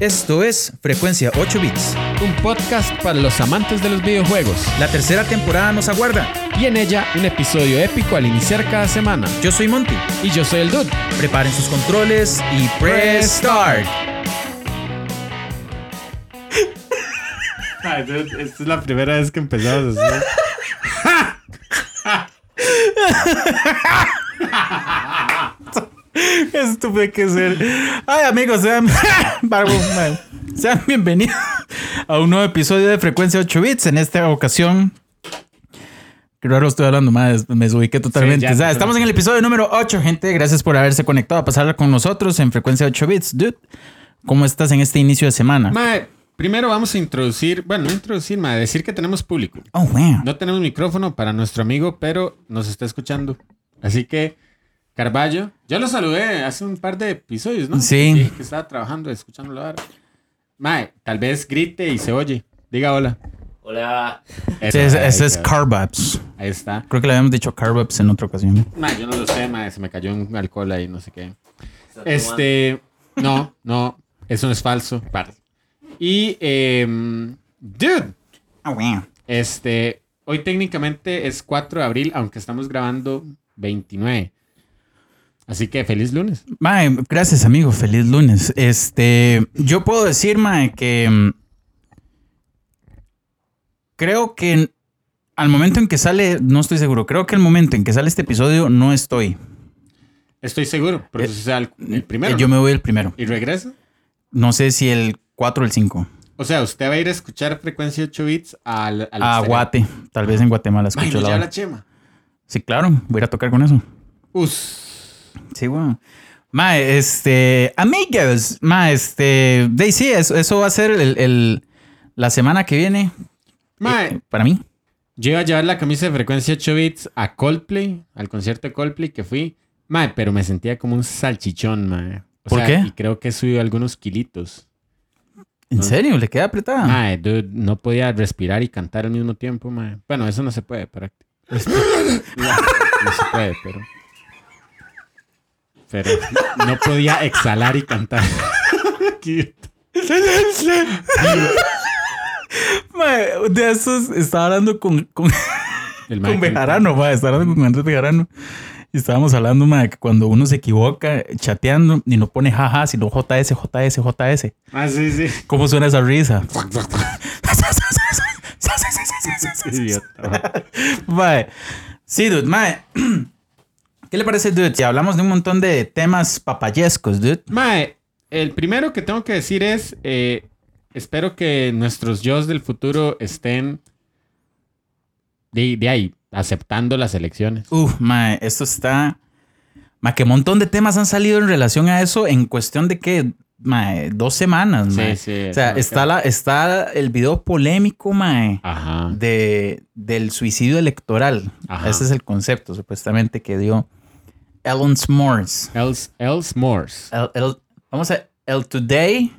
Esto es Frecuencia 8 Bits. Un podcast para los amantes de los videojuegos. La tercera temporada nos aguarda. Y en ella un episodio épico al iniciar cada semana. Yo soy Monty. Y yo soy el Dude. Preparen sus controles y press start. Esta es la primera vez que empezamos así. Esto tuve que ser. Ay, amigos, sean, sean bienvenidos a un nuevo episodio de Frecuencia 8 Bits. En esta ocasión, Qué raro estoy hablando, más me ubiqué totalmente. Sí, ya, O sea, estamos en el episodio número 8, gente. Gracias por haberse conectado a pasar con nosotros en Frecuencia 8 Bits. Dude, ¿cómo estás en este inicio de semana? Mae, primero vamos a introducir, bueno, no introducir, mae, decir que tenemos público. Oh, wow. No tenemos micrófono para nuestro amigo, pero nos está escuchando. Así que, Carballo, yo lo saludé hace un par de episodios, ¿no? Sí. que estaba trabajando, escuchándolo ahora. Mae, tal vez grite y se oye. Diga hola. Hola. Ese, ese es está. Carbups. Ahí está. Creo que le habíamos dicho Carbups en otra ocasión. Mae, yo no lo sé, mae, se me cayó un alcohol ahí, no sé qué. Este, no, no, eso no es falso. Par. Y, em, dude, Oh, wow. este, hoy técnicamente es 4 de abril, aunque estamos grabando 29. Así que feliz lunes. Mae, gracias, amigo. Feliz lunes. Este, yo puedo decir, Mae, que mm, creo que al momento en que sale, no estoy seguro, creo que el momento en que sale este episodio no estoy. Estoy seguro, porque Eh, sea el, el primero. Eh, Yo me voy el primero. ¿Y regresa? No sé si el 4 o el 5. O sea, usted va a ir a escuchar frecuencia 8 bits al, al A. Guate. Tal vez en Guatemala escucho la hora. la chema. Sí, claro. Voy a ir a tocar con eso. Us. Sí, bueno. Ma, este, amigos, ma, este, de, sí, eso, eso va a ser el, el- la semana que viene Mae, eh, para mí. Yo iba a llevar la camisa de frecuencia 8 bits a Coldplay, al concierto de Coldplay que fui. Mae, pero me sentía como un salchichón, mae. O ¿Por sea, qué? Y creo que he subido algunos kilitos. ¿En Ah. serio? ¿Le queda apretada? Mae, dude, no podía respirar y cantar al mismo tiempo, mae. Bueno, eso no se puede, pero... no, no se puede, pero... Pero no podía exhalar y cantar. De esos estaba hablando con, con, El mae con Bejarano, estaba hablando con Andrés Bejarano. Y estábamos hablando, ma, que cuando uno se equivoca chateando y no pone jaja, sino JS, JS, JS. Ah, sí, sí. ¿Cómo suena esa risa? Idiota. Mae. Sí, dude, mae. ¿Qué le parece, dude? Si hablamos de un montón de temas papayescos, dude. Mae, el primero que tengo que decir es, eh, espero que nuestros yo del futuro estén de, de ahí, aceptando las elecciones. Uf, mae, esto está... Mae, que montón de temas han salido en relación a eso en cuestión de que, mae, dos semanas, mae. Sí, sí. O sea, está, la, está el video polémico, mae, Ajá. de, del suicidio electoral. Ajá. Ese es el concepto, supuestamente, que dio Ellen S'mores. Else, else Morse. El, el- vamos a... El Today...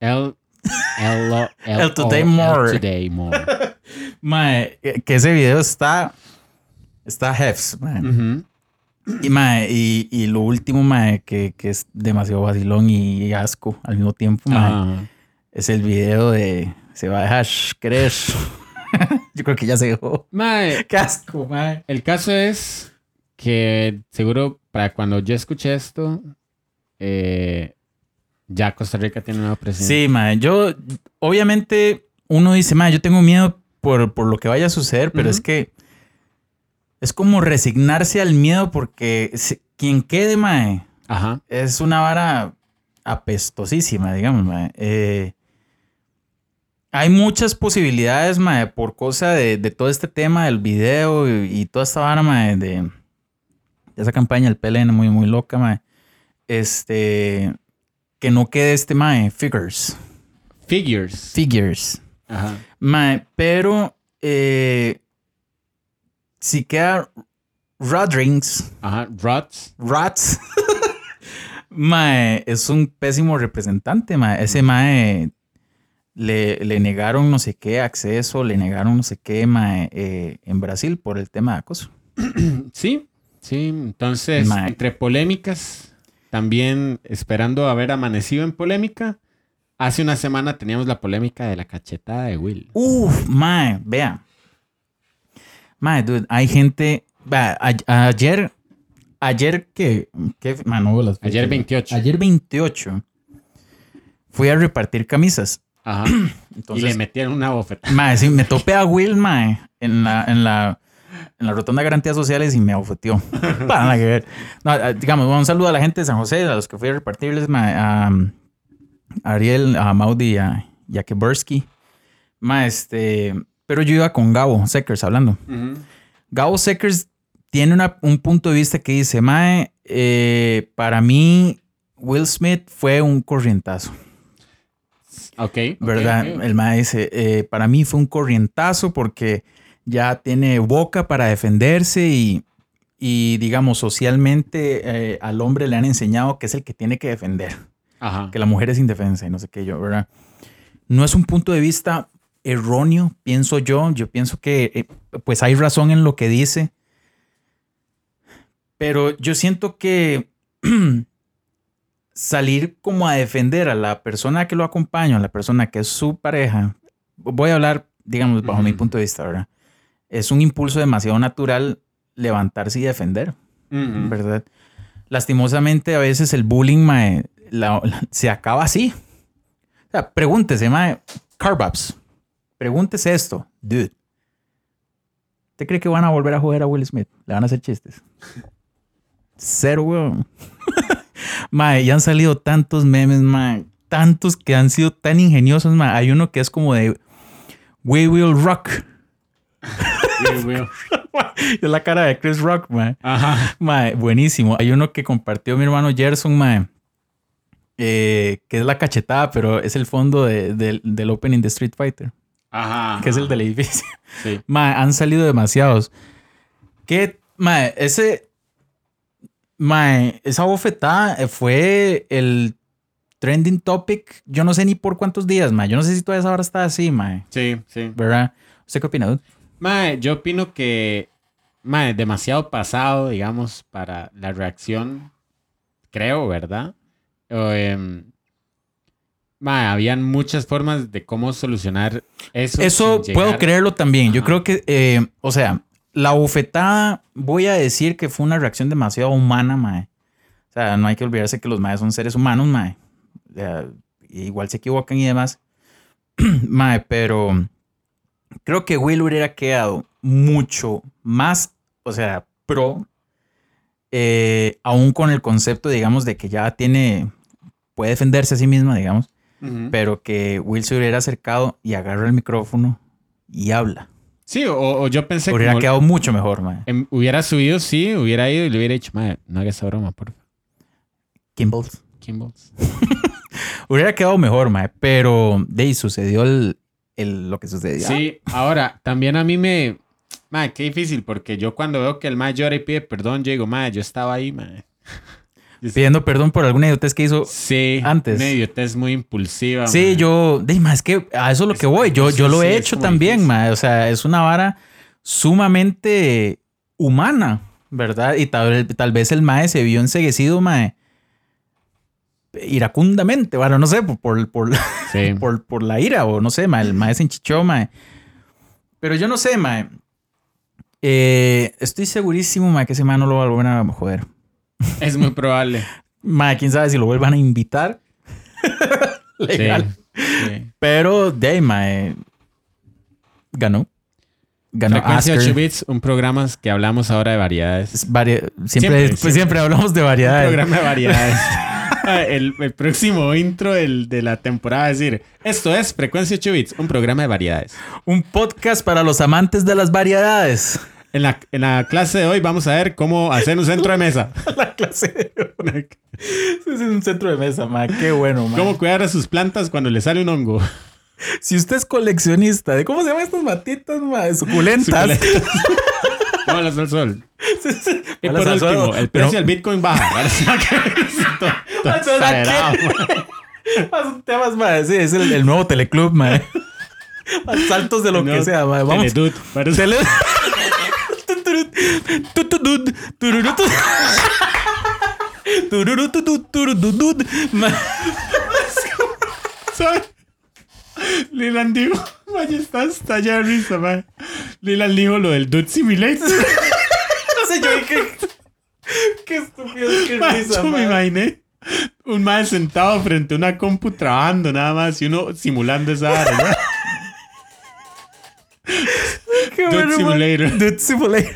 El, el, el, El Today el More. Today More. Mae, eh, que ese video está. Está hefs, mae. Y, mae, y, y lo último, mae, que, que es demasiado vacilón y asco al mismo tiempo, mae, Ajá. es el video de. Se va a dejar creer. Yo creo que ya se dejó. Mae, Qué asco, mae. el caso es que seguro para cuando yo escuché esto, eh, ya Costa Rica tiene un nuevo presidente. Sí, mae. Yo, obviamente, uno dice, mae, yo tengo miedo por, por lo que vaya a suceder, pero es que. Es como resignarse al miedo porque si- quien quede, mae. Ajá. es una vara apestosísima, digamos, mae. Eh, hay muchas posibilidades, mae, por cosa de, de todo este tema del video y, y toda esta vara, mae, de, de esa campaña del PLN muy, muy loca, mae. Este, que no quede este, mae, figures, Figures. figures, Ajá. mae, pero eh, si queda Rodrings, Ajá. Rots. Rats. mae, es un pésimo representante, mae. Ese mae le, le negaron no sé qué acceso, le negaron no sé qué, mae, eh, en Brasil por el tema de acoso. Sí, sí. Entonces, entre polémicas, también esperando haber amanecido en polémica, hace una semana teníamos la polémica de la cachetada de Will. Uf, mae, vea. Mae, dude, hay gente. vea, a- ayer. Ayer que. Las Ayer fechas. 28. Ayer 28. Fui a repartir camisas. Ajá. Entonces, y le metieron una bofetada. Mae, sí, me topé a Will, mae, en la, en la, en la rotonda de garantías sociales y me abofeteó. Para nada que ver. No, eh, digamos, un saludo a la gente de San José, a los que fui a repartirles, mae, a, a Ariel, a Maudi y a, y a Kebersky. Mae, este, pero yo iba con Gabo Seckers hablando. Gabo Seckers tiene una- un punto de vista que dice, mae, eh, para mí Will Smith fue un corrientazo. Ok. ¿verdad? El mae dice, eh, para mí fue un corrientazo porque ya tiene boca para defenderse y, y, digamos, socialmente eh, al hombre le han enseñado que es el que tiene que defender, Ajá. que la mujer es indefensa y no sé qué yo, ¿verdad? No es un punto de vista erróneo, pienso yo. Yo pienso que eh, pues hay razón en lo que dice. Pero yo siento que salir como a defender a la persona que lo acompaña, a la persona que es su pareja, voy a hablar, digamos, bajo mi punto de vista, ¿verdad? Es un impulso demasiado natural levantarse y defender. ¿verdad? Lastimosamente a veces el bullying mae, la- la- se acaba así. O sea, pregúntese, mae, pregúntese esto, dude. ¿Usted cree que van a volver a joder a Will Smith? ¿Le van a hacer chistes? Cero, weón. mae, ya han salido tantos memes, mae. Tantos que han sido tan ingeniosos, mae. Hay uno que es como de We Will Rock. Will, Will. Es la cara de Chris Rock, mae. Ajá. Mae, buenísimo. Hay uno que compartió mi hermano Gerson, mae. eh, que es la cachetada, pero es el fondo de- del- del opening de Street Fighter, Ajá. que es el del edificio. Sí. Mae, han salido demasiados. Que, mae, ese. Mae, esa bofetada eh, fue el trending topic. Yo no sé ni por cuántos días, mae. Yo no sé si toda esa hora está así, mae. Sí, sí. ¿Verdad? ¿Usted qué opina, dude? Mae, yo opino que, mae, demasiado pasado, digamos, para la reacción, creo, ¿verdad? Em, mae, habían muchas formas de cómo solucionar eso. Eso sin puedo llegar- creerlo también. Yo Ajá. creo que, eh, o sea, la bofetada, voy a decir que fue una reacción demasiado humana, mae. O sea, no hay que olvidarse que los maes son seres humanos, mae. O sea, igual se equivocan y demás. mae, pero creo que Will hubiera quedado mucho más, o sea, pro, eh, aún con el concepto, digamos, de que ya tiene, puede defenderse a sí misma, digamos pero que Will se hubiera acercado y agarra el micrófono y habla. Sí, o, o yo pensé Hubiera como- quedado mucho mejor, mae. em, hubiera subido, sí, hubiera ido y le hubiera dicho, mae, no hagas esa broma, por favor. Kimballs. Kimballs. Hubiera quedado mejor, mae, pero de ahí sucedió el, el- lo que sucedió. Sí, ahora, también a mí me... Mae, qué difícil, porque yo cuando veo que el mae llora y pide perdón, yo digo, mae, yo estaba ahí, mae. Pidiendo perdón por alguna idiotez que hizo. Sí, Antes. Una idiotez muy impulsiva. Sí, mae. yo, más es que a eso es lo que voy. Yo, yo lo Sí, he hecho también, mae. O sea, es una vara sumamente humana, ¿verdad? Y tal, tal vez el mae se vio enseguecido, mae. Iracundamente, bueno, no sé, por, por, por, Sí. por, por la ira o no sé, mae, el mae se enchichó, mae. Pero yo no sé, mae. Eh, estoy segurísimo, mae, que ese mae no lo va a volver a joder. Es muy probable. Mae, quién sabe si lo vuelvan a invitar. Sí, Legal. sí. Pero, de mae, ganó. Ganó Frecuencia Oscar. 8 bits, un programa que hablamos ahora de variedades. Es varia- siempre, Siempre, pues, siempre, hablamos de Un variedades. programa de variedades. El, el próximo intro del- de la temporada a decir, esto es Frecuencia 8 bits, un programa de variedades. Un podcast para los amantes de las variedades. En la, en la clase de hoy vamos a ver cómo hacer un centro de mesa. La clase. es un centro de mesa, mae. Qué bueno, mae. Cómo cuidar a sus plantas cuando le sale un hongo. Si usted es coleccionista de cómo se llaman estas matitas, mae, suculentas. Suculentas. ¿Cómo las al sol? Y por el Pero- precio del Bitcoin baja. Es el, el nuevo teleclub. Saltos de lo No, que sea, mae. Vamos. Teledude, parece- Tele... Lilan dijo, vaya, está, allá de risa, mae. Lilan dijo lo del Dude Simulator. No sé, yo dije. Qué estúpido, qué Mae, risa, yo me imaginé un mae sentado frente a una compu trabajando nada más y uno simulando esa área, ¿no? Qué Dude bueno. Simulator. Dude Simulator.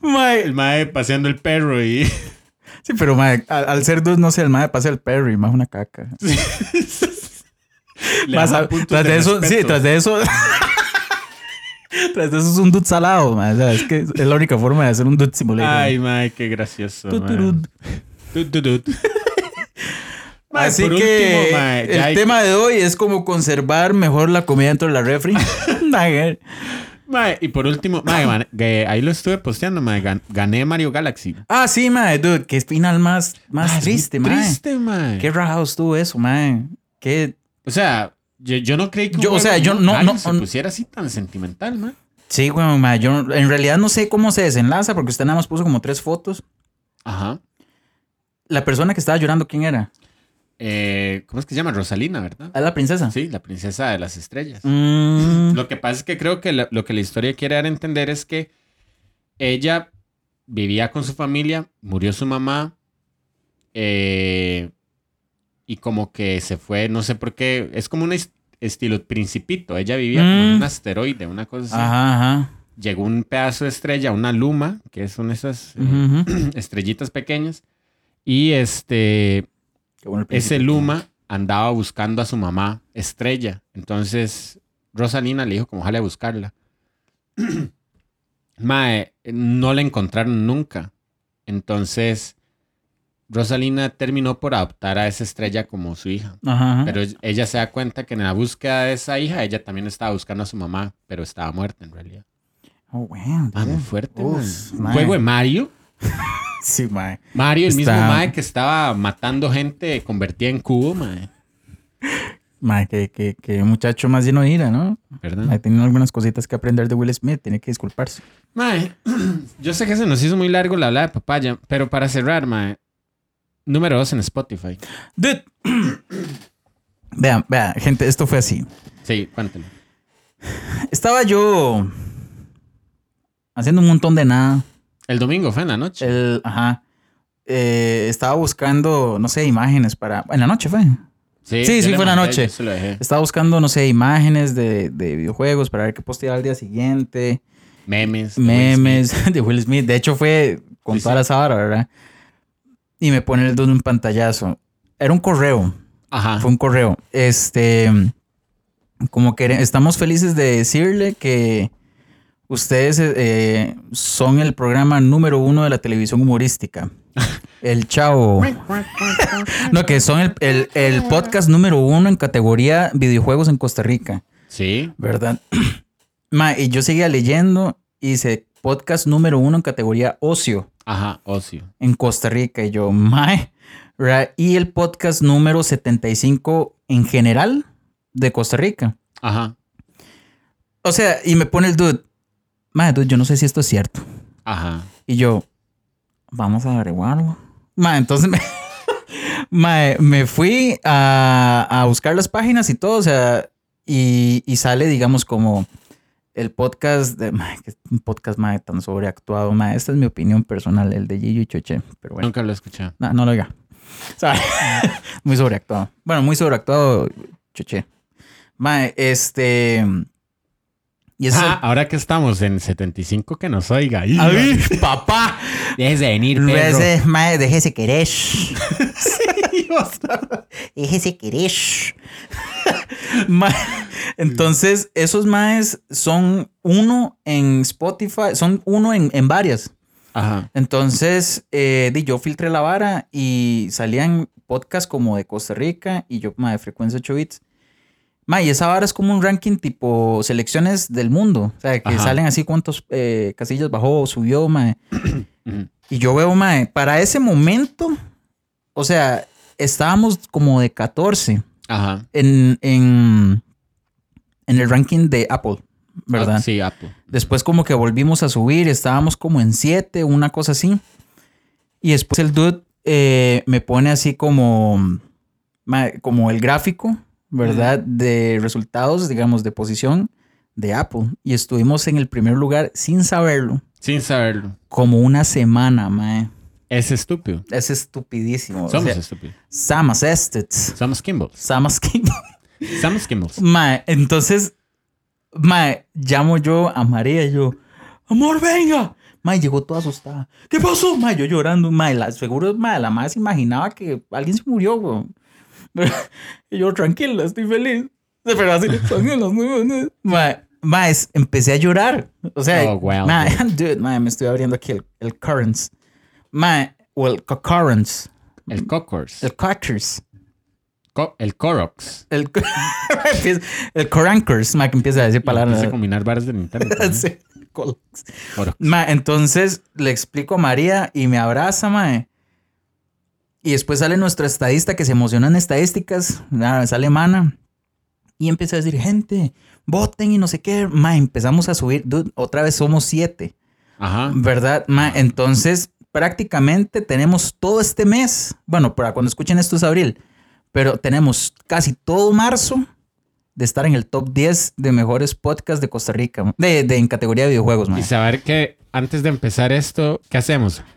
Mae, El mae paseando el perro y... Sí, pero mae, al, al ser dude, no sé, el mae pasa el Perry, más una caca. Le Más a- tras de eso, sí, tras de eso. tras de eso es un dude salado, mae. O sea, es que es la única forma de hacer un dude simulator. Ay, mae, qué gracioso, Así que último, el hay- tema de hoy es como conservar mejor la comida dentro de la refri. Y por último, que ahí lo estuve posteando, gané Mario Galaxy. ah, sí, mae, dude, qué final más, más muy triste, mae. Triste, mae. Qué rajado estuvo eso, mae. Qué O sea, yo, yo no creí que Yo, o sea, yo no- no- se no- pusiera así tan sentimental, mae. Sí, güey, mae, yo en realidad no sé cómo se desenlaza porque usted nada más puso como tres fotos. Ajá. La persona que estaba llorando, ¿quién era? Eh, ¿Cómo es que se llama? Rosalina, ¿verdad? ¿A la princesa? Sí, la princesa de las estrellas. Mm, Lo que pasa es que creo que la- lo que la historia quiere dar a entender es que ella vivía con su familia, murió su mamá, eh, y como que se fue, no sé por qué, es como un est- estilo principito. Ella vivía como en Mm. un asteroide, una cosa así. Ajá, ajá. Llegó un pedazo de estrella, una luma, que son esas eh, Ujú, ujú. estrellitas pequeñas, y este, Qué bueno el ese. Luma andaba buscando a su mamá, Estrella. Entonces, Rosalina le dijo como jale a buscarla. Mae, no la encontraron nunca. Entonces, Rosalina terminó por adoptar a esa estrella como su hija. Ajá. Pero ella se da cuenta que en la búsqueda de esa hija, ella también estaba buscando a su mamá, pero estaba muerta en realidad. Oh, wow. Ah, muy fuerte, Uf, man. mae. Juego de Mario. Sí, mae. Mario, el mismo mae que estaba matando gente convertida en cubo, mae. Mae, que, que, que muchacho más lleno de ira, ¿no? ¿Verdad? Mae, tiene algunas cositas que aprender de Will Smith. Tiene que disculparse. Mae, yo sé que se nos hizo muy largo la habla de papaya, pero para cerrar, mae, número dos en Spotify. Dude. Vean, vean, gente, esto fue así. Sí, cuéntelo. Estaba yo haciendo un montón de nada. El domingo fue en la noche. El, ajá. Eh, estaba buscando, no sé, imágenes para. En la noche fue. sí, sí, fue en la noche. Estaba buscando, no sé, imágenes de, de videojuegos para ver qué postear al día siguiente. Memes. de Will Smith. Memes de Will Smith. De hecho, fue con Sí, toda sí. la sábara, ¿verdad? Y me pone el dude un pantallazo. Era un correo. Ajá. Fue un correo. Este. Como que estamos felices de decirle que ustedes eh, son el programa número uno de la televisión humorística. El Chavo. No, que son el, el- el podcast número uno en categoría videojuegos en Costa Rica, Sí. ¿verdad? Ma, y yo seguía leyendo y dice podcast número uno en categoría ocio Ajá, ocio. en Costa Rica. Y yo, mae. ¿verdad? Y el podcast número 75 en general de Costa Rica. Ajá. O sea, y me pone el dude. Mae, dude, yo no sé si esto es cierto. Ajá. Y yo, vamos a averiguarlo. Mae, entonces me, mae, me fui a, a buscar las páginas y todo. O sea, y, y sale, digamos, como el podcast de. Que es un podcast tan sobreactuado. Mae, esta es mi opinión personal, el de Gillo y Choche. Pero bueno. Nunca lo he escuchado. No, no lo oiga. O sea, muy sobreactuado. Bueno, muy sobreactuado, choche. Este. Y eso. Ah, ahora que estamos en 75, que nos oiga. ahí. a ver, papá. Déjese venir, perro. Ese, mae, déjese querer. déjese querer. Entonces, esos maes son uno en Spotify, son uno en, en varias. Ajá. Entonces, eh, di, yo filtré la vara y salían podcasts como de Costa Rica y yo, ma, de frecuencia 8 bits. Ma, y esa vara es como un ranking tipo selecciones del mundo. O sea, que Ajá. salen así cuántos eh, casillas bajó, subió, ma. Y yo veo, ma, para ese momento, o sea, estábamos como de 14 Ajá. en, en, en el ranking de Apple, ¿verdad? Ah, sí, Apple. Después como que volvimos a subir, estábamos como en 7, una cosa así. Y después el dude eh, me pone así como, como el gráfico, ¿verdad? De resultados, digamos, de posición de Apple. Y estuvimos en el primer lugar sin saberlo, Sin saberlo. como una semana, mae. Es estúpido. Es estupidísimo. o Somos sea, estúpidos. Samas Estets. Somos Kimballs. Samas King. Somos Kimballs. Mae, entonces, mae, llamo yo a María y yo, amor, venga. Mae, llegó toda asustada. ¿Qué pasó? Mae, yo llorando. Mae, la, seguro, mae, la más imaginaba que alguien se murió. Y yo, tranquila, estoy feliz. Pero así, tranquila, no, no". Mae, mae, empecé a llorar. O sea, Oh, wow, mae, dude. dude, mae, me estoy abriendo aquí el, el Currents. Mae, o el Concurrence. El Cockers. El Cockers. Co- el Corox. El, el Corankers, mae, que empieza a decir Empieza palabras. a combinar bares de Nintendo. Sí. Corox. Ma, entonces le explico a María y me abraza, mae. Y después sale nuestra estadista que se emociona en estadísticas, nada, sale mana. Y empieza a decir, gente, voten y no sé qué. Ma, empezamos a subir, dude, otra vez somos siete, Ajá. ¿verdad? Ma, entonces prácticamente tenemos todo este mes, bueno, para cuando escuchen esto es abril, pero tenemos casi todo marzo de estar en el top 10 de mejores podcasts de Costa Rica, de, de- en categoría de videojuegos. Y saber que antes de empezar esto, ¿qué hacemos?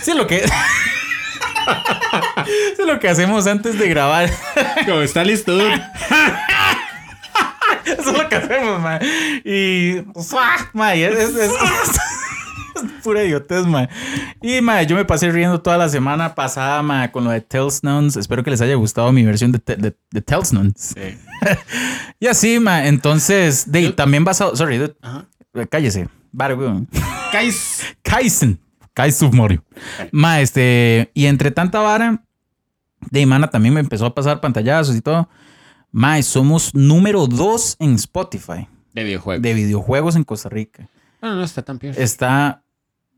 Sí, lo que. Eso es lo que hacemos antes de grabar. Como está listo, dude. Eso es lo que hacemos, man. Y. ¡fua! Ma, y es, es- es- es pura idiotez, man. Y, ma, yo me pasé riendo toda la semana pasada, ma, con lo de Tellsnones. Espero que les haya gustado mi versión de, de, de Tellsnones. Sí. Y así, ma. Entonces, de, Yo- también basado. Sorry, dude. Ajá. cállese. Vale, weón. Kais. Kaizen. Kaizen Mario. Ma, este, y entre tanta vara, de mana también me empezó a pasar pantallazos y todo. Ma, somos número dos en Spotify De videojuegos. de videojuegos en Costa Rica. No, no está tan peor. Está,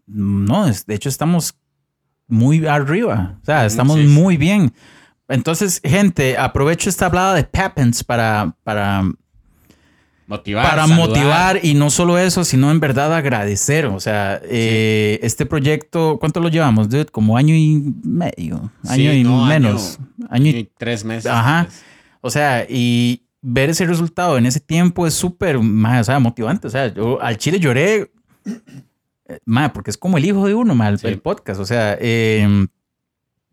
no, es- de hecho estamos muy arriba. O sea, estamos sí, sí. muy bien. Entonces, gente, aprovecho esta hablada de Peppins para, para Motivar. para saludar. motivar y no solo eso, sino en verdad agradecer. O sea, eh, este proyecto, ¿cuánto lo llevamos, dude? Como año y medio, año Sí, y no, menos, año, y, Y tres meses. Ajá. pues. o sea, y ver ese resultado en ese tiempo es súper, o sea, motivante. O sea, yo al chile lloré, eh, ma, porque es como el hijo de uno, ma, el, Sí. el podcast. O sea, eh,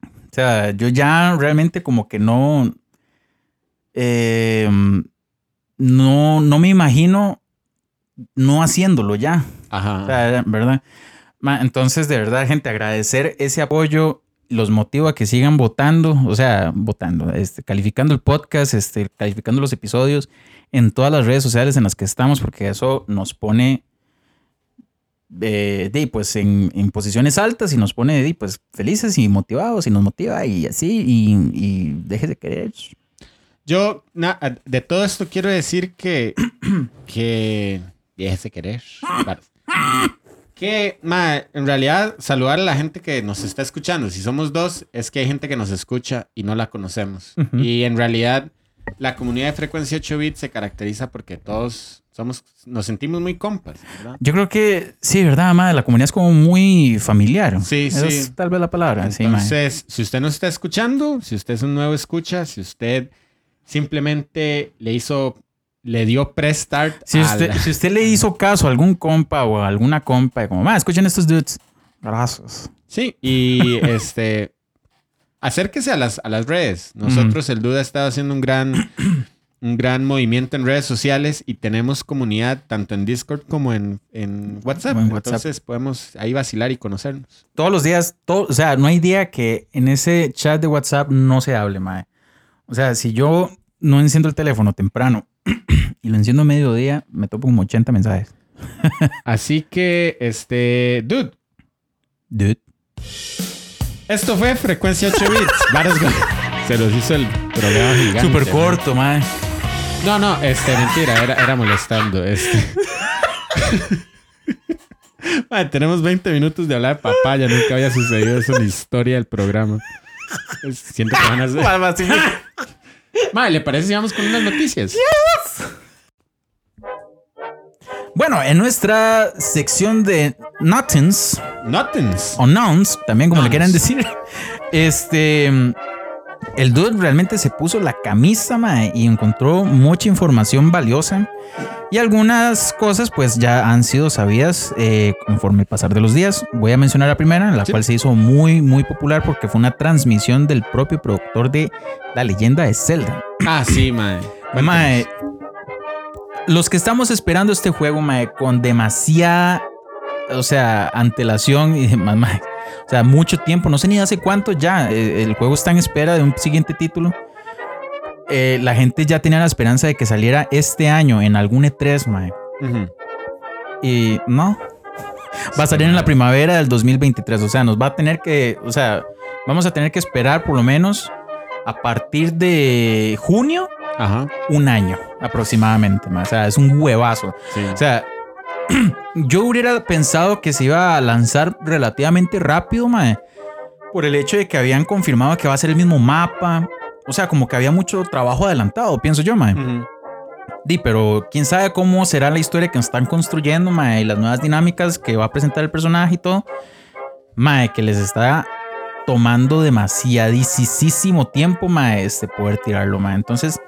o sea, yo ya realmente como que no, eh, no, no me imagino no haciéndolo ya. Ajá. O sea, ¿verdad? Ma, Entonces, de verdad, gente, agradecer ese apoyo. Los motivo a que sigan votando, o sea, votando, este, calificando el podcast, este, calificando los episodios en todas las redes sociales en las que estamos, porque eso nos pone eh, de, pues, en, en posiciones altas y nos pone de, pues, felices y motivados y nos motiva y así, y, y deje de querer. Yo, de todo esto quiero decir que. que. Déjese querer. Que, ma, en realidad, saludar a la gente que nos está escuchando. Si somos dos, es que hay gente que nos escucha y no la conocemos. Y en realidad, la comunidad de frecuencia 8 bits se caracteriza porque todos somos. Nos sentimos muy compas, ¿verdad? Yo creo que sí, ¿verdad, madre? La comunidad es como muy familiar. Sí, Esa sí. Es tal vez la palabra. sí, mae. Entonces, si usted nos está escuchando, si usted es un nuevo escucha, si usted simplemente le hizo, le dio pre-start Si usted, si usted le hizo caso a algún compa o a alguna compa, como, "Ma, escuchen estos dudes. Gracias. Sí, y este, acérquese a las, a las redes. Nosotros, el Duda, ha estado haciendo un gran, un gran movimiento en redes sociales y tenemos comunidad tanto en Discord como en, en WhatsApp. Como en WhatsApp. Entonces podemos ahí vacilar y conocernos. Todos los días, todo, o sea, no hay día que en ese chat de WhatsApp no se hable, mae. O sea, si yo no enciendo el teléfono temprano y lo enciendo a mediodía, me topo como 80 mensajes. Así que, este, dude, Dude. esto fue Frecuencia 8 Bits. Se los hizo el programa gigante. Súper corto, mae. No, no, este, mentira, era, era molestando. Este. Madre, tenemos 20 minutos de hablar de papaya. Nunca había sucedido eso en la historia del programa. Siento que van a hacer. Madre, ¿le parece si vamos con unas noticias? Bueno, en nuestra sección de Nothings, Nothings. o nouns, también como le quieran decir. Este, el dude realmente se puso la camisa, mae, y encontró mucha información valiosa. Y algunas cosas, pues, ya han sido sabidas eh, conforme el pasar de los días. Voy a mencionar la primera, la Sí. cual se hizo muy, muy popular porque fue una transmisión del propio productor de La leyenda de Zelda. Ah, sí, mae. Mae, los que estamos esperando este juego, mae, con demasiada, o sea, antelación y demás, mae. O sea, mucho tiempo, no sé ni hace cuánto ya. eh, El juego está en espera de un siguiente título. Eh, la gente ya tenía la esperanza de que saliera este año en algún E3, mae. Y no. Va a salir en la primavera del 2023. O sea, nos va a tener que. O sea, vamos a tener que esperar por lo menos a partir de junio Ajá. un año aproximadamente. mae. O sea, es un huevazo. Sí. O sea, yo hubiera pensado que se iba a lanzar relativamente rápido, mae. Por el hecho de que habían confirmado que va a ser el mismo mapa. O sea, como que había mucho trabajo adelantado, pienso yo, mae. Di, pero quién sabe cómo será la historia que están construyendo, mae, y las nuevas dinámicas que va a presentar el personaje y todo. Mae, que les está tomando demasiadísimo tiempo, mae, este poder tirarlo, mae. Entonces,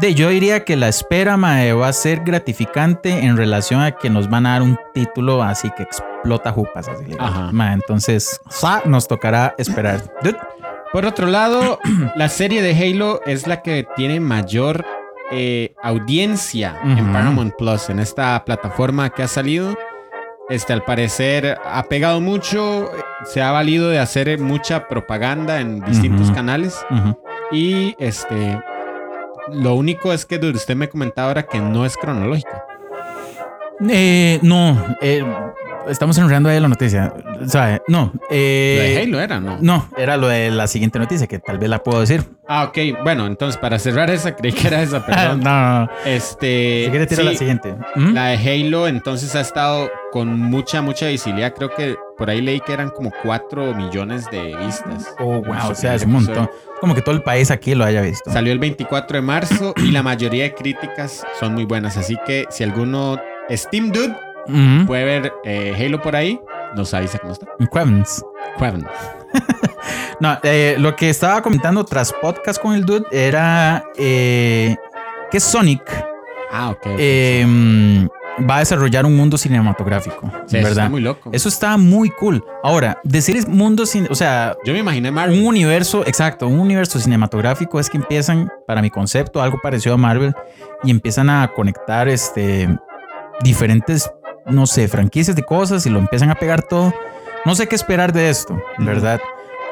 de yo diría que la espera, mae, va a ser gratificante en relación a que nos van a dar un título así que explota jupas, así. Ajá. Mae, entonces, sa, nos tocará esperar. Dude, Por otro lado, la serie de Halo es la que tiene mayor eh, audiencia en Ujú. Paramount Plus, en esta plataforma que ha salido. Este, al parecer, ha pegado mucho, se ha valido de hacer mucha propaganda en distintos Ujú. canales. ujú. Y este, lo único es que usted me comentaba ahora que no es cronológica. Eh, no, eh, estamos enredando ahí la noticia. O sea, no. Lo eh, de Halo era, ¿no? No, era lo de la siguiente noticia, que tal vez la puedo decir. Ah, ok. Bueno, entonces para cerrar esa, creí que era esa, perdón. no, no. Este. Si quieres tirar sí, la siguiente. ¿Mm? La de Halo entonces ha estado con mucha, mucha visibilidad. Creo que por ahí leí que eran como 4 millones de vistas. Oh, wow, o sea, es un montón. Como que todo el país aquí lo haya visto. Salió el 24 de marzo y la mayoría de críticas son muy buenas. Así que si alguno Steam Dude puede ver eh, Halo por ahí, nos avisa cómo está. Cuevens. Cuevin. No, eh, lo que estaba comentando tras podcast con el dude era eh, que Sonic Ah, ok. ok, eh, mm, va a desarrollar un mundo cinematográfico, sí. Sí, eso ¿verdad? está muy loco. Eso está muy cool. Ahora, decir es mundo sin, o sea, Yo me imaginé Marvel. un universo, exacto, un universo cinematográfico es que empiezan, para mi concepto, algo parecido a Marvel, y empiezan a conectar este diferentes, no sé, franquicias de cosas y lo empiezan a pegar todo. No sé qué esperar de esto. ¿verdad?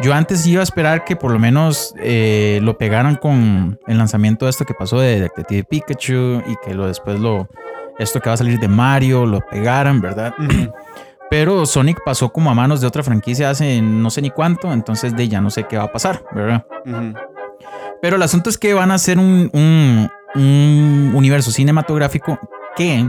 Yo antes iba a esperar que por lo menos eh, lo pegaran con el lanzamiento de esto que pasó de Detective Pikachu y que lo después lo esto que va a salir de Mario lo pegaran, ¿verdad? Pero Sonic pasó como a manos de otra franquicia hace no sé ni cuánto, entonces de ya no sé qué va a pasar, ¿verdad? Ujú. Pero el asunto es que van a hacer un, un- un universo cinematográfico que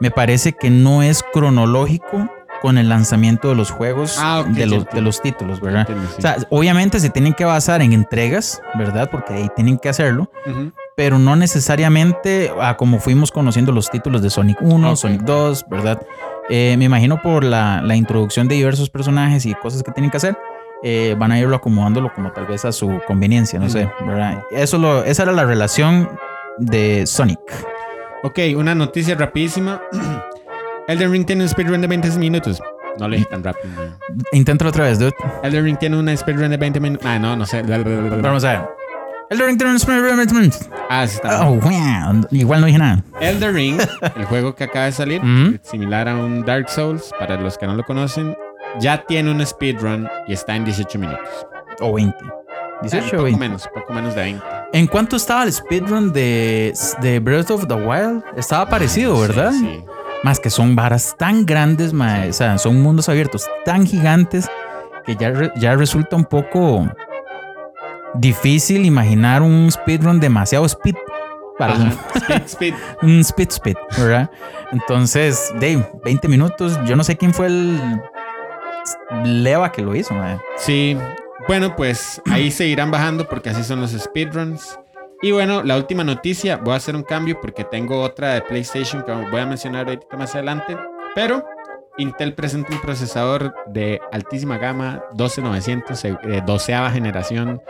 me parece que no es cronológico con el lanzamiento de los juegos, Ah, ok, de, los, de los títulos, ¿verdad? Entiendo, sí. O sea, obviamente se tienen que basar en entregas, ¿verdad? Porque ahí tienen que hacerlo, Ujú. Pero no necesariamente a como fuimos conociendo los títulos de Sonic 1, Ok. Sonic 2, ¿verdad? Eh, me imagino por la, la introducción de diversos personajes y cosas que tienen que hacer, eh, van a irlo acomodándolo como tal vez a su conveniencia, no sé, ¿verdad? Eso lo, esa era la relación de Sonic. Ok, una noticia rapidísima. Elden Ring tiene un speedrun de 20 minutos. No le dije tan rápido. Inténtalo otra vez, dude. Elden Ring tiene una speedrun de 20 minutos. Ah, no, no sé. Vamos a ver. Elden Ring Ah, sí está. Oh, wow. Igual no dije nada. Elden Ring, el juego que acaba de salir, Ujú. similar a un Dark Souls, para los que no lo conocen, ya tiene un speedrun y está en 18 minutos. O 20. Ah, 18 o poco 20. menos, poco menos de 20. ¿En cuánto estaba el speedrun de, de Breath of the Wild? Estaba parecido, Sí, ¿verdad? Sí. Más que son varas tan grandes, o sea, son mundos abiertos tan gigantes que ya, ya resulta un poco difícil imaginar un speedrun demasiado speed para Ajá. Speed, speed. un speed speed, ¿verdad? Entonces, de 20 minutos, yo no sé quién fue el leva que lo hizo. Sí, bueno, pues ahí se irán bajando porque así son los speedruns. Y bueno, la última noticia, voy a hacer un cambio porque tengo otra de PlayStation que voy a mencionar ahorita más adelante. Pero Intel presenta un procesador de altísima gama, 12900, eh, doceava generación,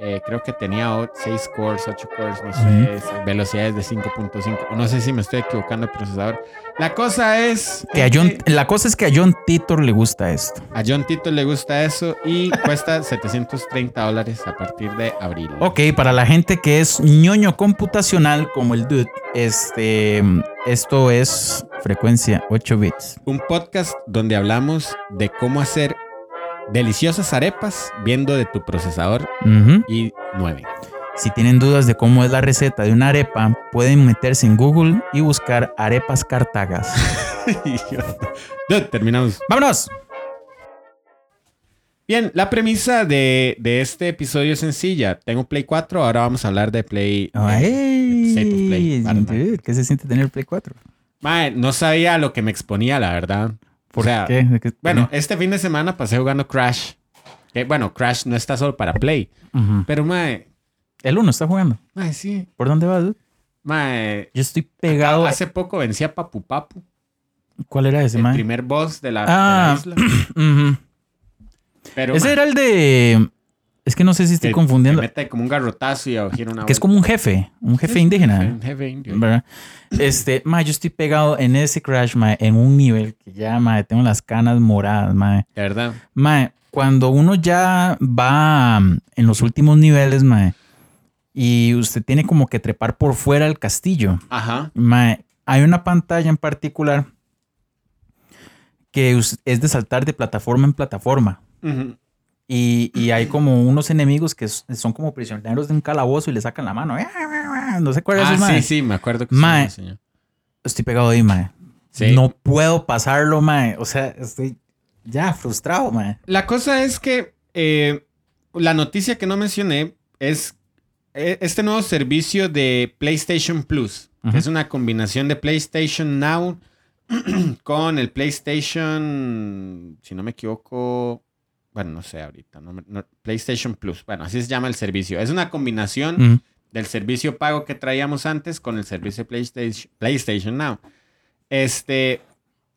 Eh, creo que tenía 6 cores, 8 cores, no sé, velocidades de 5.5. No sé si me estoy equivocando el procesador. La cosa es. Que a John, la cosa es que a John Titor le gusta esto. A John Titor le gusta eso y cuesta 730 dólares a partir de abril. Ok, para la gente que es ñoño computacional como el dude, este, esto es frecuencia 8 bits. Un podcast donde hablamos de cómo hacer deliciosas arepas viendo de tu procesador y 9. Si tienen dudas de cómo es la receta de una arepa, pueden meterse en Google y buscar arepas cartagas. Terminamos. ¡Vámonos! Bien, la premisa de, este episodio es sencilla. Tengo Play 4, ahora vamos a hablar de Play. Ay, ¿Qué se siente tener Play 4? no sabía lo que me exponía, la verdad. ¿Por qué? Bueno, este fin de semana pasé jugando Crash. Que, bueno, Crash no está solo para Play. Pero, mae, el uno está jugando. Mae, sí. ¿Por dónde vas? Mae. Yo estoy pegado. Hace poco vencí a Papu Papu. ¿Cuál era ese, el mae? El primer boss de la, ah, isla. Pero, ese era el de. Es que no sé si estoy confundiendo. Que mete como un garrotazo y una. Que es como un jefe, un jefe indígena. Un jefe indio. ¿verdad? Este, mae, yo estoy pegado en ese Crash, mae, en un nivel que ya, mae, tengo las canas moradas, mae. De verdad. Mae, cuando uno ya va en los últimos niveles, mae y usted tiene como que trepar por fuera del castillo. Ajá. hay una pantalla en particular que es de saltar de plataforma en plataforma. Y, hay como unos enemigos que son como prisioneros de un calabozo y le sacan la mano. No sé cuál es ah, Sí, sí, me acuerdo que mae, Estoy pegado ahí, mae. No puedo pasarlo, mae. O sea, estoy ya frustrado, mae. La cosa es que eh, la noticia que no mencioné es e, este nuevo servicio de PlayStation Plus, que es una combinación de PlayStation Now con el PlayStation, si no me equivoco, bueno, no sé ahorita, PlayStation Plus, bueno, así se llama el servicio. Es una combinación del servicio pago que traíamos antes con el servicio PlayStation, PlayStation Now. Este,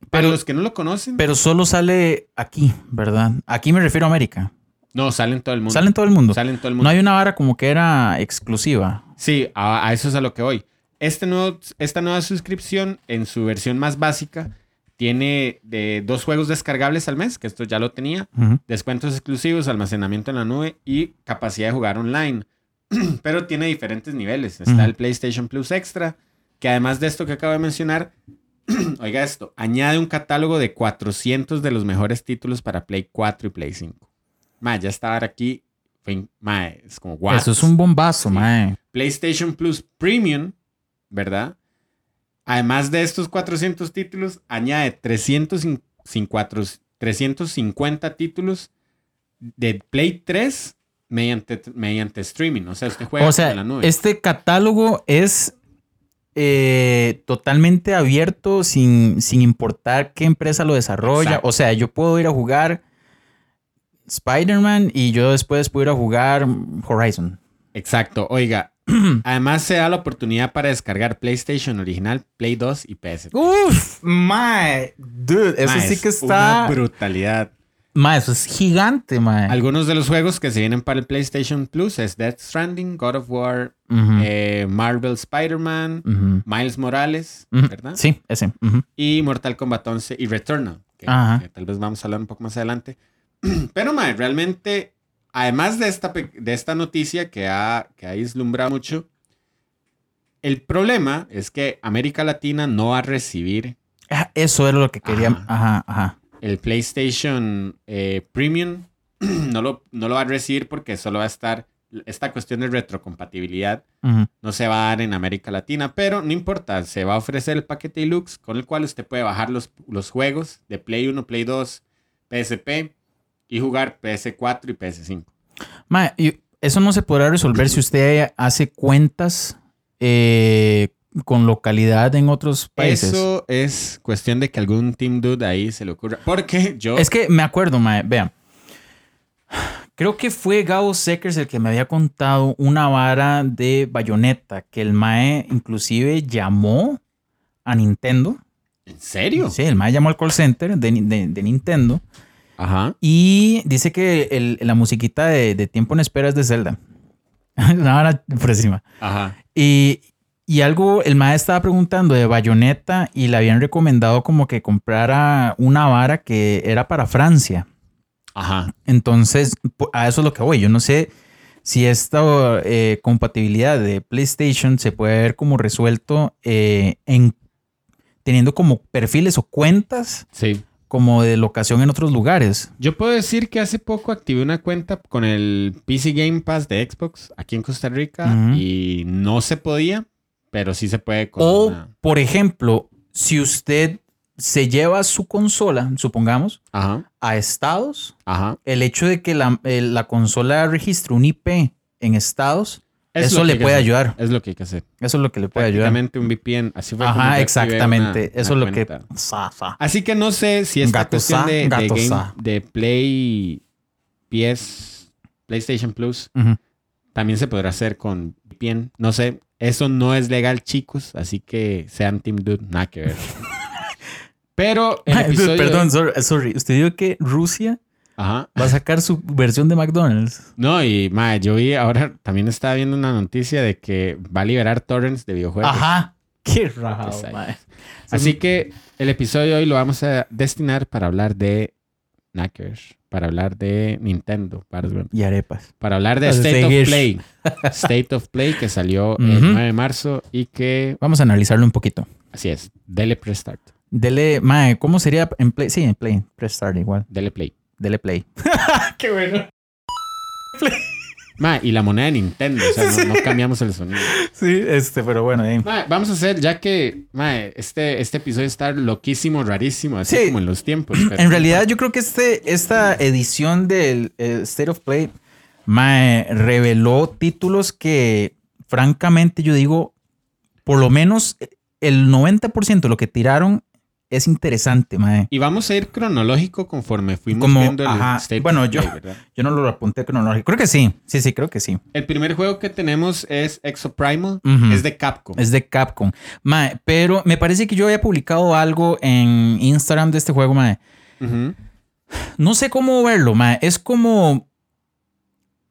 para los que no lo conocen. Pero solo sale aquí, ¿verdad? Aquí me refiero a América. No, salen todo el mundo. Salen todo el mundo. Salen todo el mundo. No hay una vara como que era exclusiva. Sí, a, eso es a lo que voy. Este nuevo, esta nueva suscripción, en su versión más básica, tiene de dos juegos descargables al mes, que esto ya lo tenía, descuentos exclusivos, almacenamiento en la nube y capacidad de jugar online. Pero tiene diferentes niveles. Está el PlayStation Plus Extra, que además de esto que acabo de mencionar, oiga esto, añade un catálogo de 400 de los mejores títulos para Play 4 y Play 5. Ma, ya estar aquí, es como guau. Eso es un bombazo, sí. PlayStation Plus Premium, ¿verdad? Además de estos 400 títulos, añade 350 títulos de Play 3 mediante, mediante streaming. O sea, usted juega o sea, en la nube. Este catálogo es eh, totalmente abierto sin, sin importar qué empresa lo desarrolla. O sea, yo puedo ir a jugar Spider-Man y yo después pudiera jugar Horizon. Exacto. Oiga, además se da la oportunidad para descargar PlayStation original, Play 2 y PS. Uf, my dude, eso sí que está una brutalidad. Ma, eso es gigante, ma. Algunos de los juegos que se vienen para el PlayStation Plus es Death Stranding, God of War, eh, Marvel Spider-Man, Miles Morales, ¿verdad? Sí, ese. Y Mortal Kombat 11 y Returnal, que, tal vez vamos a hablar un poco más adelante. Pero, mae, realmente, además de esta, de esta noticia que ha, que ha vislumbrado mucho, el problema es que América Latina no va a recibir. Ah, eso era lo que quería. Ajá, ajá. El PlayStation eh, Premium no lo, no lo va a recibir porque solo va a estar. Esta cuestión de retrocompatibilidad no se va a dar en América Latina, pero no importa, se va a ofrecer el paquete deluxe con el cual usted puede bajar los, los juegos de Play 1, Play 2, PSP y jugar PS4 y PS5. Ma, eso no se podrá resolver si usted hace cuentas eh, con localidad en otros países. Eso es cuestión de que algún Team Dude ahí se le ocurra. Porque yo. Es que me acuerdo, ma, vean. Creo que fue Gabo Seckers el que me había contado una vara de bayoneta que el Mae inclusive llamó a Nintendo. ¿En serio? Sí, el Mae llamó al call center de, de Nintendo Ajá. Y dice que la musiquita de, Tiempo en Espera es de Zelda. una vara por encima. Ajá. Y, y algo, el maestro estaba preguntando de bayoneta y le habían recomendado como que comprara una vara que era para Francia. Ajá. Entonces, a eso es lo que voy. Yo no sé si esta eh, compatibilidad de PlayStation se puede ver como resuelto eh, en teniendo como perfiles o cuentas Sí. Como de locación en otros lugares. Yo puedo decir que hace poco activé una cuenta con el PC Game Pass de Xbox aquí en Costa Rica y no se podía, pero sí se puede con O, una- por ejemplo, si usted se lleva su consola, supongamos, Ajá, a estados, ajá. el hecho de que la, eh, la consola registre un IP en estados, Es eso le puede hacer. ayudar. Es lo que hay que hacer. Eso es lo que le puede ayudar. Un VPN. Así fue Ajá, exactamente. una- eso una es lo que... cuenta. Sa, sa. Así que no sé si esta Gato cuestión sa, de, de game- de Play PS, PlayStation Plus, también se podrá hacer con VPN. No sé, eso no es legal, chicos, así que sean Team Dude, nada que ver. Pero el episodio... Perdón, sorry, sorry. Usted dijo que Rusia Ajá. va a sacar su versión de McDonald's. No, y mae, yo vi ahora, también estaba viendo una noticia de que va a liberar torrents de videojuegos. Ajá. Qué raro. Así que el episodio de hoy lo vamos a destinar para hablar de Knackers, para hablar de Nintendo, para, Y arepas. para hablar de State of. Play. State of Play que salió el Ujú. 9 de marzo y que, Vamos a analizarlo un poquito. así es, dele press start, Dele, mae, ¿cómo sería en Play? Sí, en Play. Press start igual. dele play. Dele Play. Qué bueno. Mae, y la moneda de Nintendo, o sea, no, no cambiamos el sonido. Sí, este, pero bueno, vamos a hacer, ya que mae, este, este episodio está loquísimo, rarísimo, así Sí. como en los tiempos. pero- En realidad, yo creo que este, esta edición del eh, State of Play mae, reveló títulos que, francamente, yo digo, por lo menos el 90% de lo que tiraron es interesante, mae. Y vamos a ir cronológico conforme fuimos Como, viendo el ajá, State bueno, yo-. Yo no lo apunté cronológico. Creo que sí. Sí, sí, creo que sí. El primer juego que tenemos es Exoprimal, es de Capcom. Es de Capcom. Mae, pero me parece que yo había publicado algo en Instagram de este juego, mae. No sé cómo verlo, mae. Es como.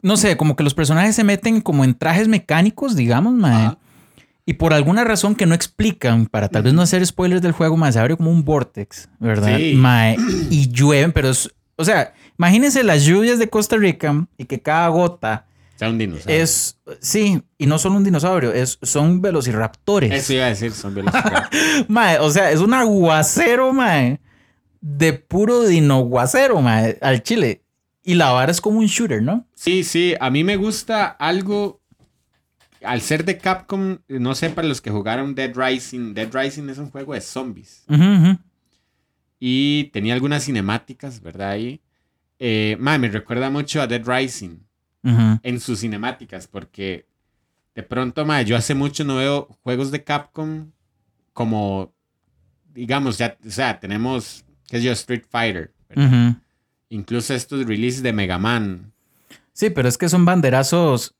No sé, como que los personajes se meten como en trajes mecánicos, digamos, mae. Ajá. Y por alguna razón que no explican, para tal vez no hacer spoilers del juego, mae, se abre como un vortex, ¿verdad? Sí. Mae, y llueven, pero es. O sea, imagínense las lluvias de Costa Rica y que cada gota sea un dinosaurio. es. Sí, y no solo un dinosaurio, es, son velociraptores. Eso iba a decir, son velociraptor. Mae, o sea, es un aguacero, mae. De puro dinoguacero, mae, al chile. Y la vara es como un shooter, ¿no? Sí, sí, a mí me gusta algo. Al ser de Capcom, no sé, para los que jugaron Dead Rising, Dead Rising es un juego de zombies. Y tenía algunas cinemáticas, ¿verdad? Ahí. Eh, me recuerda mucho a Dead Rising en sus cinemáticas, porque de pronto, mae, yo hace mucho no veo juegos de Capcom como, digamos, ya, o sea, tenemos, qué sé yo, Street Fighter, ¿verdad? Incluso estos releases de Mega Man. Sí, pero es que son banderazos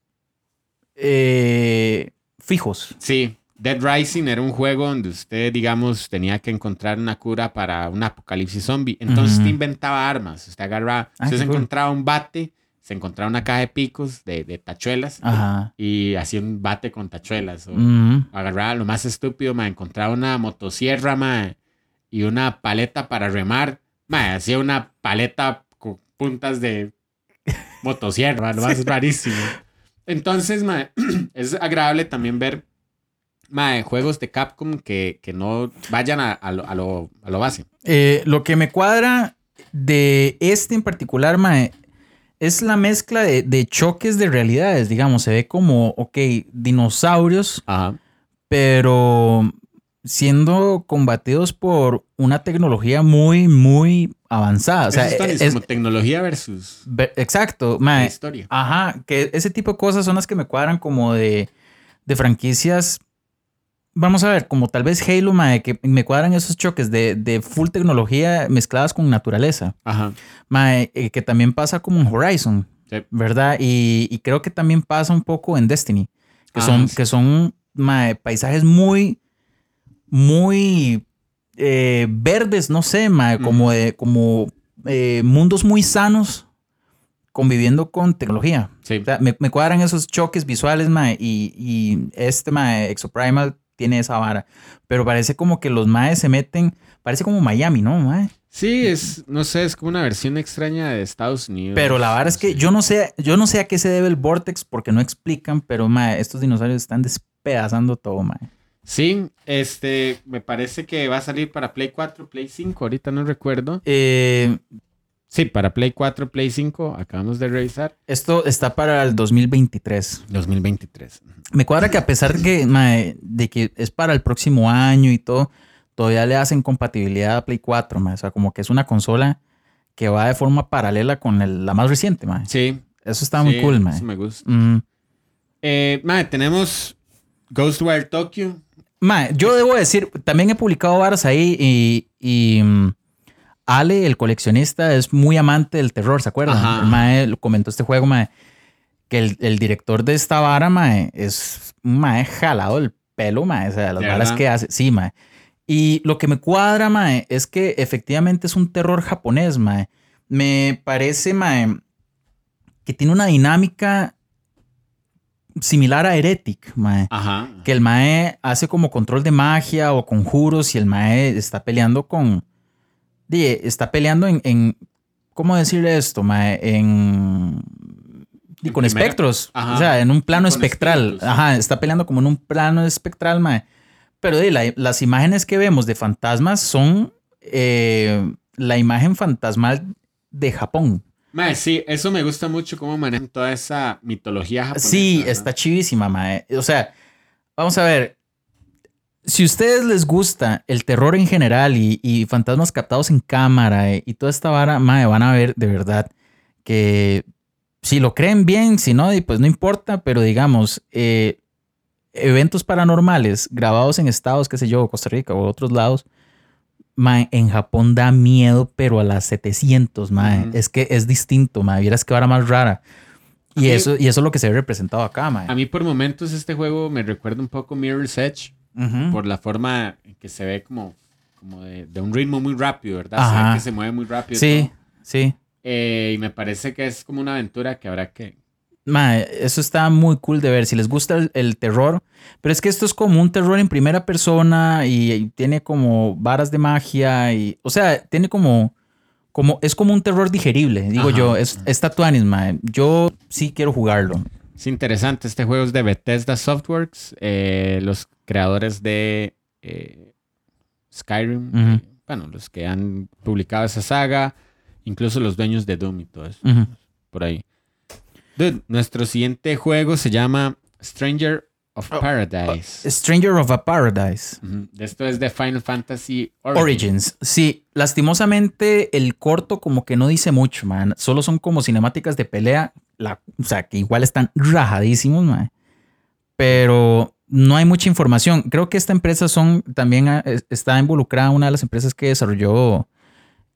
eh, fijos. Sí, Dead Rising era un juego donde usted, digamos, tenía que encontrar una cura para un apocalipsis zombie. Entonces usted inventaba armas. Usted agarraba, Ah, usted se cool. encontraba un bate, se encontraba una caja de picos, de, de tachuelas, Ajá. y hacía un bate con tachuelas. O agarraba lo más estúpido, ma, encontraba una motosierra, ma, y una paleta para remar. Ma, hacía una paleta con puntas de motosierra, lo más rarísimo. Entonces, ma, es agradable también ver juegos de Capcom que, que no vayan a, a lo, a, lo, a lo base. Eh, lo que me cuadra de este en particular, mae, es la mezcla de, de choques de realidades, digamos. Se ve como, ok, dinosaurios, Ajá. pero siendo combatidos por una tecnología muy, muy avanzada. O sea, Eso es, es- como tecnología versus ve- exacto, mae. historia. Ajá, que ese tipo de cosas son las que me cuadran como de, de franquicias. Vamos a ver, como tal vez Halo, mae, que me cuadran esos choques de, de full tecnología mezcladas con naturaleza. Ajá. Mae, eh, que también pasa como en Horizon, Sí. ¿verdad? Y, y creo que también pasa un poco en Destiny, que Ah, son, sí. que son mae, paisajes muy, muy eh, verdes, no sé, mae, como, de, como eh, mundos muy sanos, conviviendo con tecnología. Sí. O sea, me, me cuadran esos choques visuales, mae, y, y este mae, Exoprimal tiene esa vara. Pero parece como que los maes se meten, parece como Miami, ¿no, mae? Sí, es, no sé, es como una versión extraña de Estados Unidos. Pero la vara es que Sí. yo no sé, yo no sé a qué se debe el Vortex porque no explican, pero mae, estos dinosaurios están despedazando todo, mae. Sí, este, me parece que va a salir para Play 4, Play 5, ahorita no recuerdo. Eh, Sí, para Play 4, Play 5, acabamos de revisar. esto está para el 2023. 2023. Me cuadra que a pesar de que, mae, de que es para el próximo año y todo, todavía le hacen compatibilidad a Play 4, mae. O sea, como que es una consola que va de forma paralela con el- la más reciente, mae. Sí. Eso está muy cool, mae. Eso me gusta. Mm. Eh, mae, tenemos Ghostwire Tokyo. Mae, yo debo decir, también he publicado varas ahí y, y, mm, Ale, el coleccionista, es muy amante del terror, ¿se acuerdan? El mae lo comentó este juego, mae, que el, el director de esta vara, mae, es mae jalado el pelo, mae, o sea, las ¿De varas que hace, sí, mae. Y lo que me cuadra, mae, es que efectivamente es un terror japonés, mae. Me parece, mae, que tiene una dinámica similar a Heretic, mae Ajá. que el mae hace como control de magia o conjuros y el mae está peleando con. está peleando en. en- ¿Cómo decirle esto, mae? En. En con primera- espectros. Ajá. O sea, en un plano espectral. espíritus. Ajá, está peleando como en un plano espectral, mae. Pero di, la- las imágenes que vemos de fantasmas son eh, la imagen fantasmal de Japón. Mae, sí, eso me gusta mucho cómo manejan toda esa mitología japonesa. Sí, está chivísima, mae. O sea, vamos a ver. Si a ustedes les gusta el terror en general y, y fantasmas captados en cámara eh, y toda esta vara, mae, van a ver de verdad que si lo creen bien, si no, pues no importa, pero digamos, eh, eventos paranormales grabados en estados, qué sé yo, Costa Rica o otros lados, mae, en Japón da miedo, pero a las 700, mae. Es que es distinto, mae. Vieras qué vara más rara. Y mí- eso, y eso es lo que se ve representado acá, mae. A mí por momentos este juego me recuerda un poco Mirror's Edge por la forma en que se ve como, como de, de un ritmo muy rápido, ¿verdad? Se Ajá. ve que se mueve muy rápido. Sí, todo. sí. Eh, y me parece que es como una aventura que habrá que... Mae, eso está muy cool de ver. Si les gusta el, el terror, pero es que esto es como un terror en primera persona y, y tiene como varas de magia y, o sea, tiene como, como es como un terror digerible, digo Ajá. yo. Es, es tatuanis, mae. Yo sí quiero jugarlo. Es interesante, este juego es de Bethesda Softworks, eh, los creadores de eh, Skyrim, eh, bueno, los que han publicado esa saga, incluso los dueños de Doom y todo eso, por ahí. Dude, nuestro siguiente juego se llama Stranger of Oh, Paradise. Stranger of a Paradise. Esto es de Final Fantasy Origins. Origins. Sí, lastimosamente el corto como que no dice mucho, man. Solo son como cinemáticas de pelea, la, o sea, que igual están rajadísimos, man. Pero no hay mucha información. Creo que esta empresa son también es- está involucrada una de las empresas que desarrolló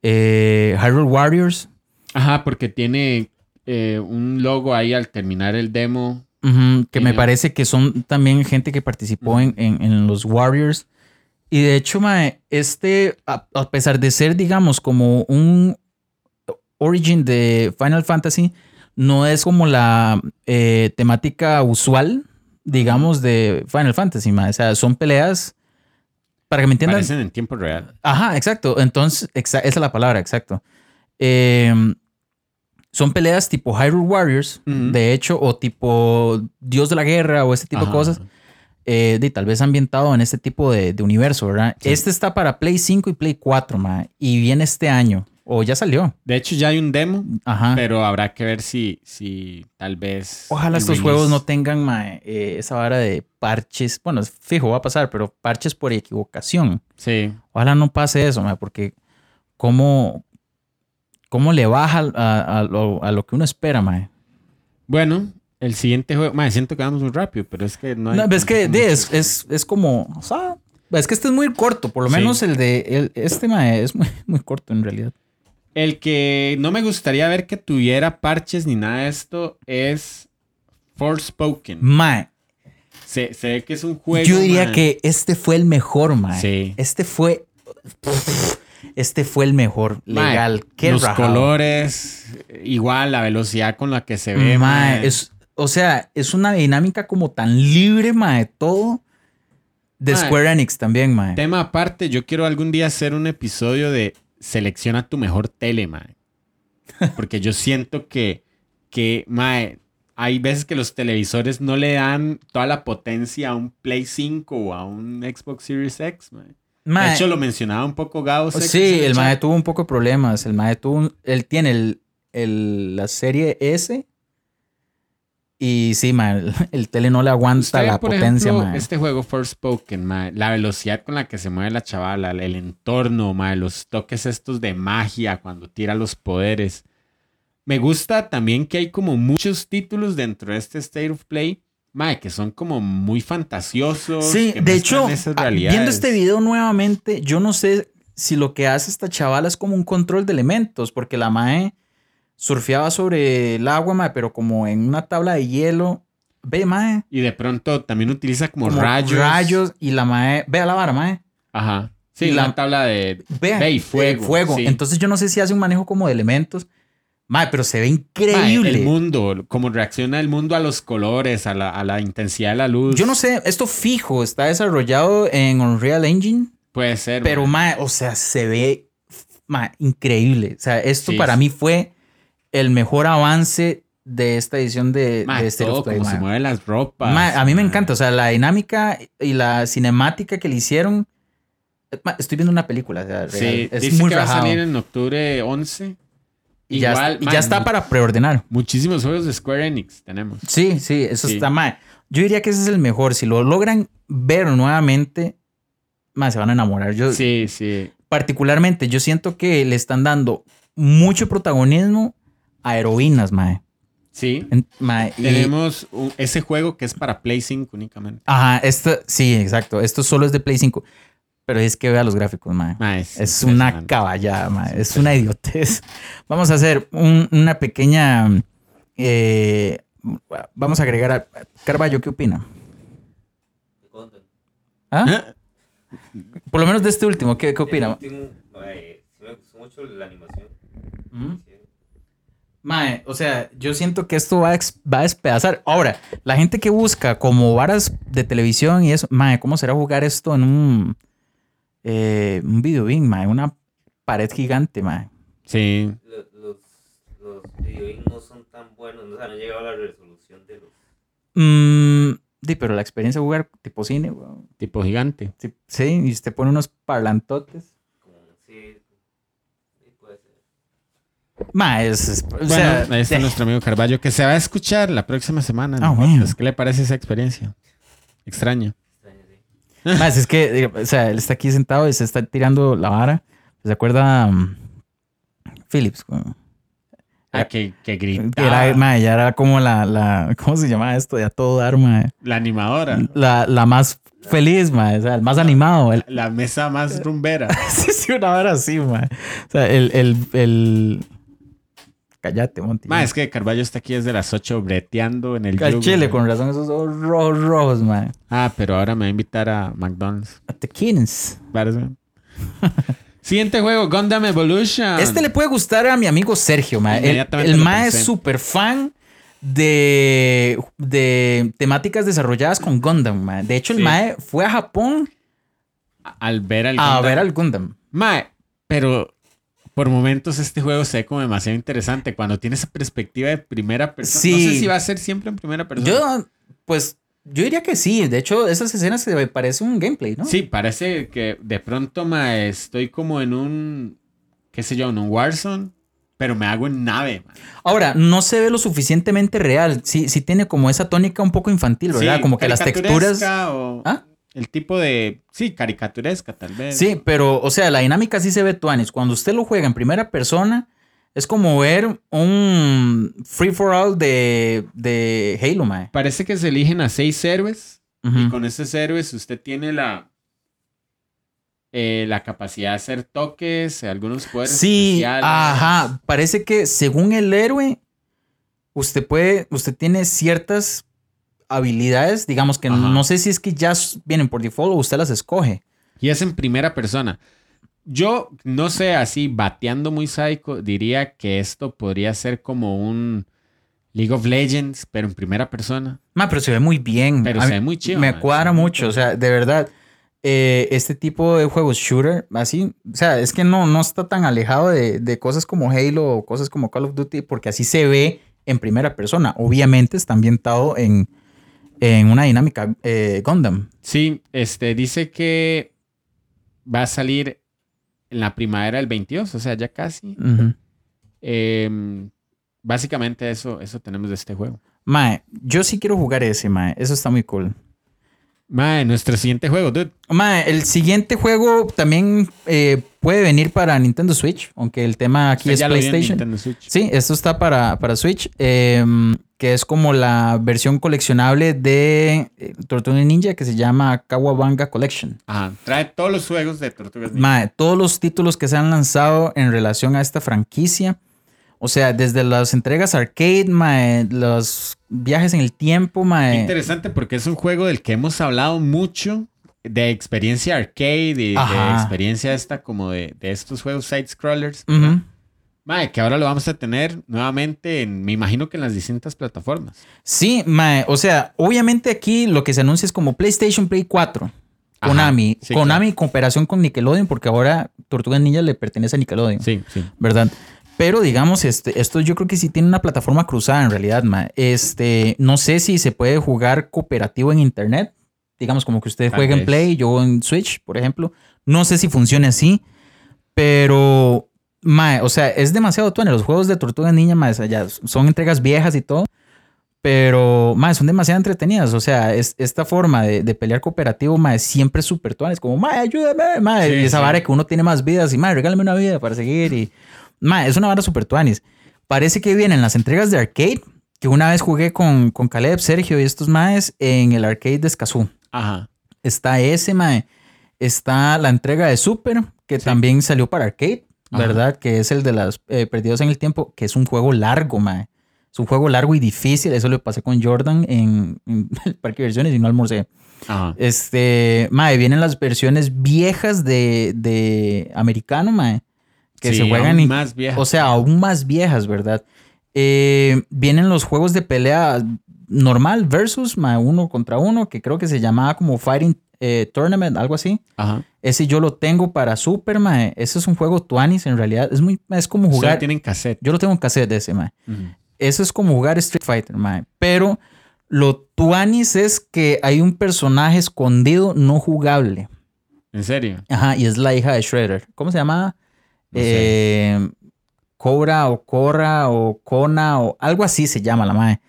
eh, Hyrule Warriors. Ajá, porque tiene eh, un logo ahí al terminar el demo. Que me Tiene- parece que son también gente que participó en, en- en los Warriors. Y de hecho, mae, este, a, a pesar de ser, digamos, como un origin de Final Fantasy, no es como la eh, temática usual, digamos, de Final Fantasy, mae. O sea, son peleas, para que me entiendan, Parecen en tiempo real. Ajá, exacto. Entonces, exa- esa es la palabra, exacto. Eh, son peleas tipo Hyrule Warriors, de hecho, o tipo Dios de la Guerra o ese tipo Ajá. de cosas, eh, de, tal vez ambientado en este tipo de, de universo, ¿verdad? Sí. Este está para Play 5 y Play 4, ma, y viene este año, o ya salió. De hecho, ya hay un demo, Ajá. pero habrá que ver si, si tal vez. Ojalá estos release- juegos no tengan ma, eh, esa vara de parches. Bueno, fijo, va a pasar, pero parches por equivocación. Sí. Ojalá no pase eso, ma, porque cómo, cómo le baja a, a lo, a lo que uno espera, ma. Bueno, el siguiente juego. Madre, siento que vamos muy rápido, pero es que no hay. No, es que es, es, es como, o sea, es que este es muy corto, por lo Sí. menos el de el- este ma, es muy, muy corto en realidad. El que no me gustaría ver que tuviera parches ni nada de esto es Forspoken. Ma, Se, se ve que es un juego. yo diría mae. que este fue el mejor, ma. Sí. Este fue este fue el mejor, Mae, legal. Qué Los rajado. colores, igual la velocidad con la que se ve. Mae, mae. es, o sea, es una dinámica como tan libre, mae, todo. De Mae. Square Enix también, mae. Tema aparte, yo quiero algún día hacer un episodio de selecciona tu mejor tele, mae. Porque yo siento que, que, mae, hay veces que los televisores no le dan toda la potencia a un Play 5 o a un Xbox Series X, mae. Mae, De hecho, lo mencionaba un poco Gao. Sí, el mae tuvo un poco de problemas. El mae tuvo, un- él tiene el, el- la serie S. Y sí, mae, el, el tele no le aguanta Usted, la por potencia, ejemplo, mae. este juego Forspoken, mae, la velocidad con la que se mueve la chavala, el entorno, mae, los toques estos de magia cuando tira los poderes. Me gusta también que hay como muchos títulos dentro de este State of Play, mae, que son como muy fantasiosos. Sí, que de hecho, ah, viendo este video nuevamente, yo no sé si lo que hace esta chavala es como un control de elementos, porque la mae surfeaba sobre el agua, mae, pero como en una tabla de hielo. Ve, mae. Y de pronto también utiliza como, como rayos. Rayos y la mae. Vea la vara, mae. Ajá. Sí, Y la la- tabla de... Ve y fuego, fuego. sí. Entonces yo no sé si hace un manejo como de elementos. Mae, pero se ve increíble. Mae, el mundo, cómo reacciona el mundo a los colores, a la, a la intensidad de la luz. Yo no sé, esto fijo está desarrollado en Unreal Engine, Puede ser. pero mae. o sea, se ve mae, increíble. O sea, esto Sí, para mí fue el mejor avance de esta edición de, Mae, de todo Play, como se mueven las ropas. A mí me encanta, o sea, la dinámica y la cinemática que le hicieron. eh, Estoy viendo una película, o sea, Sí, es dice muy que va a rajado. salir en octubre 11. Y ya, Igual, ya está para preordenar. Muchísimos juegos de Square Enix tenemos. Sí, sí, eso Sí. está mal. Yo diría que ese es el mejor. Si lo logran ver nuevamente, más se van a enamorar. Yo, Sí, sí. particularmente, yo siento que le están dando mucho protagonismo a heroínas, mae. Sí. En- mae, y- Tenemos ese juego que es para Play 5 únicamente. Ajá, esto, sí, exacto. Esto solo es de Play 5. Pero es que vea los gráficos, mae. Mae, Es una caballada, mae. Es una idiotez. Vamos a hacer un- una pequeña. eh, vamos a agregar a. Carballo, ¿qué opina? ¿Ah? ¿Ah? Por lo menos de este último, ¿qué, qué opina? Último, mae, me gustó mucho la animación. Sí. Mae, o sea, yo siento que esto va a, va a despedazar. Ahora, la gente que busca como varas de televisión y eso, mae, ¿cómo será jugar esto en un, eh, un video game, mae? Una pared gigante, mae. Sí. Lo- Los, los videogames no son tan buenos, o sea, no han llegado a la resolución de los. Mm, sí, pero la experiencia de jugar tipo cine, weón. Tipo gigante. Sí, sí, y usted pone unos parlantotes. Como, sí, sí puede ser. Mae, es, es- o Bueno, sea, ahí está nuestro amigo Carballo que se va a escuchar la próxima semana. Ah, ¿no? bueno. Pues, ¿Qué le parece esa experiencia? Extraño. Mae, es que, digo, o sea, él está aquí sentado y se está tirando la vara. ¿Se acuerda? mm, Phillips? Ah, que, que gritaba. era, ya era como la, la, ¿cómo se llamaba esto? De a todo dar, mae. La animadora. La, la más feliz, mae, o sea, el más animado. El, La mesa más rumbera. sí, sí, una hora así, mae. O sea, el, el, el... Cállate, Monty. Ma, es que Carballo está aquí desde las 8 breteando en el Al chile, ma. con razón, esos ojos rojos, rojos, mae. Ah, pero ahora me va a invitar a McDonald's. A The Kings. Parece. Siguiente juego, Gundam Evolution. Este le puede gustar a mi amigo Sergio, mae. El, Inmediatamente el mae es súper fan de, de temáticas desarrolladas con Gundam, mae. De hecho, el Sí. mae fue a Japón Al ver al a Gundam. ver al Gundam. Ma, pero por momentos este juego se ve como demasiado interesante cuando tiene esa perspectiva de primera persona. No sé si va a ser siempre en primera persona. Yo, pues, yo diría que sí. De hecho, esas escenas se me parece un gameplay, ¿no? Sí, parece que de pronto ma, estoy como en un, qué sé yo, en un Warzone, pero me hago en nave. Ahora, no se ve lo suficientemente real. Sí, sí tiene como esa tónica un poco infantil, ¿verdad? Sí, como que las texturas. o ¿Ah? El tipo de, sí, caricaturesca tal vez. Sí, pero, o sea, la dinámica sí se ve tuanis. Cuando usted lo juega en primera persona, es como ver un free for all de, de Halo, mae. Parece que se eligen a seis héroes y con esos héroes usted tiene la eh, la capacidad de hacer toques, algunos poderes Sí, especiales. ajá. Parece que según el héroe, usted puede, usted tiene ciertas habilidades, digamos que Ajá. no sé si es que ya vienen por default o usted las escoge. Y es en primera persona. Yo, no sé, así, bateando muy psycho, diría que esto podría ser como un League of Legends, pero en primera persona. Ma, pero se ve muy bien. Pero A se ve muy chido. Me ma. cuadra mucho, o sea, de verdad. eh, este tipo de juegos shooter, así, o sea, es que no, no está tan alejado de, de cosas como Halo o cosas como Call of Duty, porque así se ve en primera persona. Obviamente está ambientado en, en una dinámica eh, Gundam. Sí, este, dice que va a salir en la primavera del 22, o sea, ya casi. Em, básicamente eso, eso tenemos de este juego. Mae, yo sí quiero jugar ese, mae. Eso está muy cool. Mae, nuestro siguiente juego, dude. Mae, el siguiente juego también eh, puede venir para Nintendo Switch, aunque el tema aquí Usted es PlayStation. Sí, esto está para, para Switch, em, que es como la versión coleccionable de eh, Tortuga Ninja que se llama Kawabanga Collection. Ajá, trae todos los juegos de Tortugas Ninja. Mae, todos los títulos que se han lanzado en relación a esta franquicia, o sea, desde las entregas arcade, mae, los viajes en el tiempo, mae. Interesante porque es un juego del que hemos hablado mucho de experiencia arcade y de experiencia esta como de, de estos juegos side scrollers. Ujú. Mae, que ahora lo vamos a tener nuevamente en, me imagino que en las distintas plataformas. Sí, mae, o sea, obviamente aquí lo que se anuncia es como PlayStation Play 4. Ajá, Konami, sí, Konami en cooperación con Nickelodeon, porque ahora Tortuga Ninja le pertenece a Nickelodeon. Sí, sí. ¿verdad? Pero digamos, este, esto yo creo que sí tiene una plataforma cruzada en realidad, ma. Este, no sé si se puede jugar cooperativo en internet. Digamos, como que usted juega en. Play, yo en Switch, por ejemplo. No sé si funciona así, pero, ma, o sea, es demasiado tuane. Los juegos de Tortuga Niña, ma, ya son entregas viejas y todo. Pero, ma, son demasiado entretenidas. O sea, es, esta forma de, de pelear cooperativo, ma, siempre es súper tuanes. Como, ma, ayúdame, ma. Sí, y esa sí. vara que uno tiene más vidas y, ma, regálame una vida para seguir. Y, ma, es una vara súper tuanis. Parece que vienen las entregas de arcade, que una vez jugué con, con Caleb, Sergio y estos maes en el arcade de Escazú. Ajá. Está ese, mae. Está la entrega de Super, que también salió para arcade, Ajá. ¿verdad? Que es el de las eh, Perdidos en el Tiempo, que es un juego largo, mae. Es un juego largo y difícil. Eso lo pasé con Jordan en, en el parque de versiones y no almorcé. Ajá. Este, mae, vienen las versiones viejas de, de americano, mae. Que Sí, se juegan aún más viejas. o sea, aún más viejas, ¿verdad? Eh, vienen los juegos de pelea normal versus mae, uno contra uno, que creo que se llamaba como Fighting eh, Tournament, algo así. Ajá. Ese yo lo tengo para Super, mae. Ese es un juego Tuanis, en realidad. Es muy, es como jugar. tienen cassette. Yo lo tengo en cassette ese, mae. Ujú. Eso es como jugar Street Fighter, mae. Pero lo Tuanis es que hay un personaje escondido no jugable. ¿En serio? Ajá, y es la hija de Shredder. ¿Cómo se llama? Eh, Cobra o Corra o Kona o algo así se llama la mae.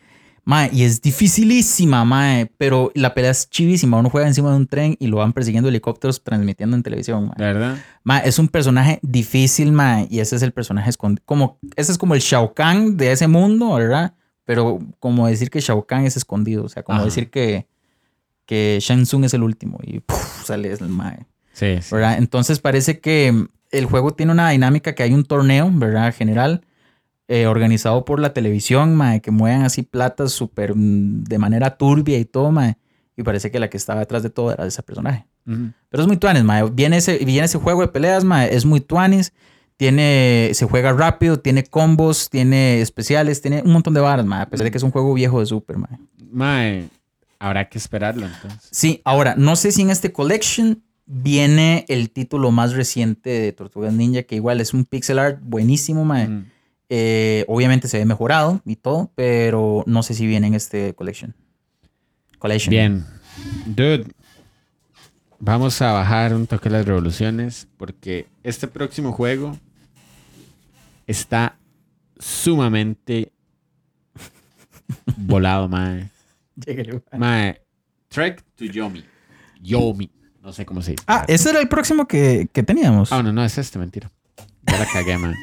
Mae, y es dificilísima, mae, pero la pelea es chivísima. Uno juega encima de un tren y lo van persiguiendo helicópteros transmitiendo en televisión, mae. ¿De verdad? Mae, es un personaje difícil, mae, y ese es el personaje escondido. Como, ese es como el Shao Kahn de ese mundo, ¿verdad? Pero como decir que Shao Kahn es escondido, o sea, como Ajá. decir que, que Shang Tsung es el último y puf, sale el mae. Sí, sí. ¿verdad? Entonces parece que el juego tiene una dinámica que hay un torneo, ¿verdad? General, eh, organizado por la televisión, mae, que mueven así platas súper mm, de manera turbia y todo, mae. Y parece que la que estaba detrás de todo era ese personaje. Pero es muy tuanis, mae. Viene ese, viene ese juego de peleas, mae. Es muy tuanis. Tiene, se juega rápido, tiene combos, tiene especiales, tiene un montón de varas, mae. A pesar de que es un juego viejo de Super, mae. Mae, habrá que esperarlo entonces. Sí, ahora, no sé si en este collection viene el título más reciente de Tortugas Ninja, que igual es un pixel art buenísimo, mae. Ujú. Eh, obviamente se ve mejorado y todo, pero no sé si viene en este collection. Collection. Bien. Dude, vamos a bajar un toque las revoluciones porque este próximo juego está sumamente volado, mae. Mae. Mae, Trek to Yomi. Yomi. No sé cómo se dice. Ah, ese era el próximo que, que teníamos. Ah, no, no, es este, mentira. Ya la cagué, mae.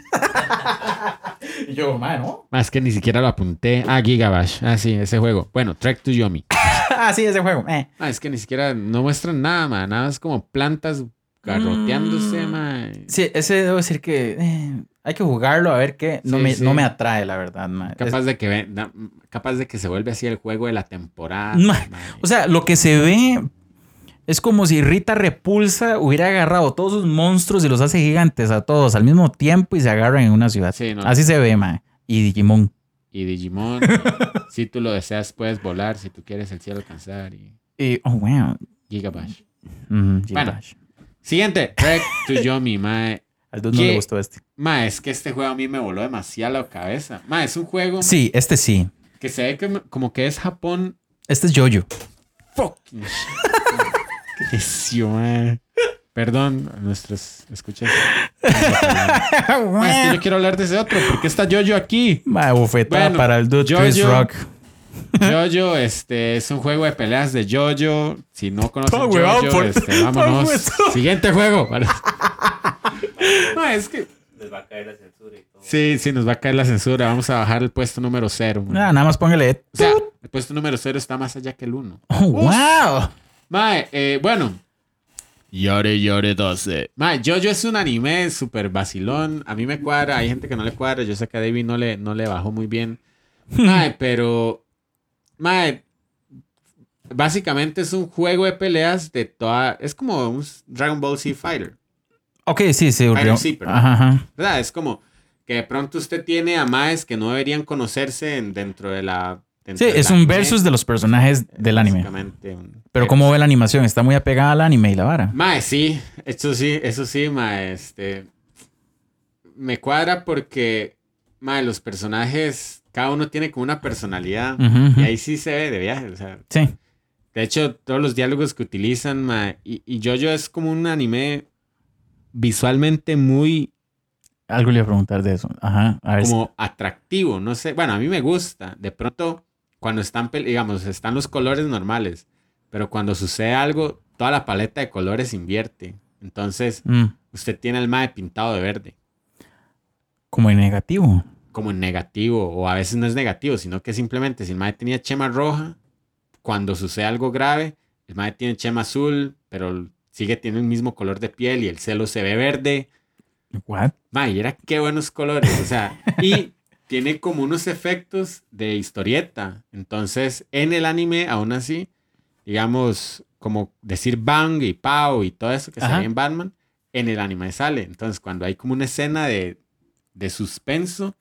Yo, mae, ¿no? Más que ni siquiera lo apunté. Ah, Gigabash. Ah, sí, ese juego. Bueno, Trek to Yomi. ah, sí, ese juego. Eh. Ah, es que ni siquiera no muestran nada, man. Nada es como plantas garroteándose, Mm. man. Sí, ese debo decir que eh, hay que jugarlo a ver qué. No, Sí, me, sí. no me atrae, la verdad, mae. Capaz de que ve- na- capaz de que se vuelve así el juego de la temporada. Man. O sea, lo que se ve, Es como si Rita Repulsa hubiera agarrado todos sus monstruos y los hace gigantes a todos al mismo tiempo y se agarran en una ciudad. Sí, no. Así se ve, mae. Y Digimon. Y Digimon, si tú lo deseas, puedes volar. Si tú quieres el cielo alcanzar. Y Y, oh, wow. Gigabash. Bueno. Gigabash. Siguiente, Trek to Yomi, mae. Al dude no le gustó este. Mae, es que este juego a mí me voló demasiado la cabeza. Mae, es un juego Sí, este sí. que se ve que- como que es Japón. Este es Jojo. Fucking shit. Necio. Perdón a nuestros escuchas. Es que yo quiero hablar de ese otro. porque está Jojo aquí? Bufetada Bueno, para el dude Chris Jojo. Rock. Jojo, este es un juego de peleas de Jojo. Si no conocen huevado Jojo, por- este, vámonos. Siguiente juego. No, es que Les va a caer la censura y todo. sí, sí, nos va a caer la censura. Vamos a bajar el puesto número cero. Ah, nada más póngale. O sea, el puesto número cero está más allá que el uno. Oh, wow. Mae, eh, bueno. Yore Yore 12. Mae, Jojo es un anime súper vacilón. A mí me cuadra, hay gente que no le cuadra. Yo sé que a David no le, no le bajó muy bien. Mae, pero. Mae. Básicamente es un juego de peleas de toda. Es como un Dragon Ball Z Fighter. Ok, sí, sí. Fighter Rio- Zipper. Ajá, ajá. ¿Verdad? Es como que de pronto usted tiene a Maes que no deberían conocerse en- dentro de la. Sí, es un anime. versus de los personajes del anime. Pero. ¿cómo ve la animación? Está muy apegada al anime y la vara. Mae, sí, eso sí, eso sí, mae, este. Me cuadra porque, mae, los personajes, cada uno tiene como una personalidad. Y ahí sí se ve de viaje, o sea. Sí. De hecho, todos los diálogos que utilizan, mae, y, y Jojo es como un anime visualmente muy Algo le iba a preguntar de eso. Ajá. A ver. si- como atractivo, no sé. Bueno, a mí me gusta. De pronto, cuando están, digamos, están los colores normales, pero cuando sucede algo, toda la paleta de colores invierte. Entonces, Mm, usted tiene el mae pintado de verde, como en negativo. como en negativo, o a veces no es negativo, sino que simplemente si el mae tenía chema roja, cuando sucede algo grave, el mae tiene chema azul, pero sigue teniendo el mismo color de piel y el celo se ve verde. What? Mae, era qué buenos colores, o sea, y tiene como unos efectos de historieta. Entonces, en el anime, aún así, digamos, como decir bang y pow y todo eso que ve en Batman, en el anime sale. Entonces, cuando hay como una escena de, de suspenso,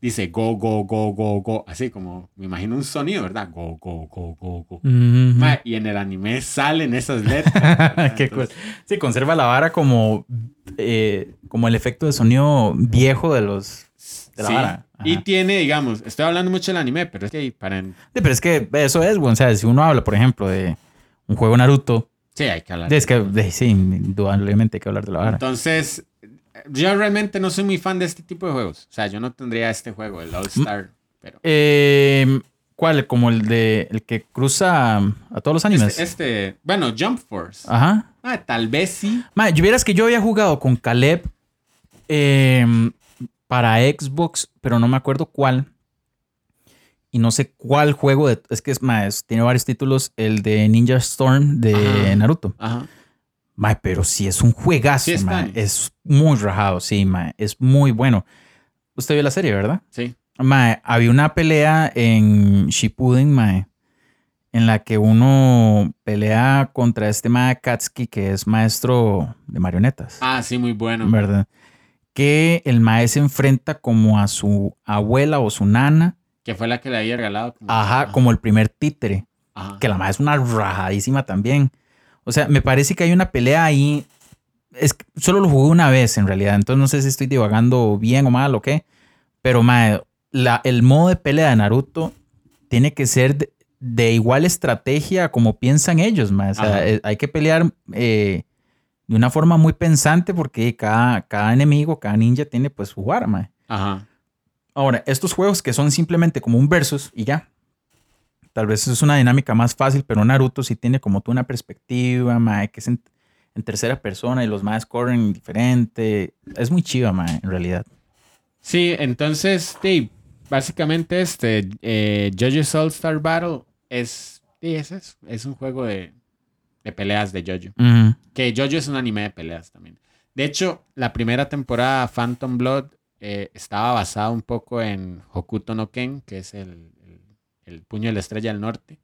dice go, go, go, go, go, así como, me imagino un sonido, ¿verdad? Go, go, go, go, go. Mhm. Mae, y en el anime salen esas letras. Qué cool. Sí, conserva la vara como, eh, como el efecto de sonido viejo de los. De la sí. vara. Y tiene, digamos, estoy hablando mucho del anime, pero es que para... Sí, pero es que eso es, güey. O sea, si uno habla, por ejemplo, de un juego Naruto, Sí, hay que hablar. es que de- sí, indudablemente hay que hablar de la vara. Entonces, yo realmente no soy muy fan de este tipo de juegos. O sea, yo no tendría este juego, el All Star, pero... Eh, ¿Cuál? Como el de el que cruza a todos los animes. Este, este- bueno, Jump Force. Ajá. Ah, tal vez sí. Ma, yo vieras que yo había jugado con Caleb eh, para Xbox, pero no me acuerdo cuál. Y no sé cuál juego de. Es que es más, tiene varios títulos. El de Ninja Storm de Ajá. Naruto. Ajá. Ma, pero sí es un juegazo, Sí está ma. bien. Es muy rajado, sí, ma. Es muy bueno. Usted vio la serie, ¿verdad? Sí. Mae, había una pelea en Shippuden, mae, en la que uno pelea contra este mae Katsuki, que es maestro de marionetas, Ah, sí, muy bueno. ¿verdad? Que el mae se enfrenta como a su abuela o su nana, Que fue la que le había regalado. como- ajá, como el primer títere, Ajá. que la mae es una rajadísima también. O sea, me parece que hay una pelea ahí, es que solo lo jugué una vez en realidad, entonces no sé si estoy divagando bien o mal o qué, pero la, el modo de pelea de Naruto tiene que ser de, de igual estrategia como piensan ellos, mae. O sea, eh, hay que pelear eh, de una forma muy pensante porque cada, cada enemigo, cada ninja tiene pues su arma. Ajá. Ahora, estos juegos que son simplemente como un versus y ya. Tal vez es una dinámica más fácil, pero Naruto sí tiene como tú una perspectiva, mae, que es en, en tercera persona y los más corren diferente. Es muy chiva, mae, en realidad. Sí, entonces, sí, básicamente este, eh, JoJo's All Star Battle es, sí, es eso, es un juego de, de peleas de JoJo. Ujú. Que JoJo es un anime de peleas también. De hecho, la primera temporada, Phantom Blood, eh, estaba basada un poco en Hokuto no Ken, que es el, el- el puño de la estrella del norte.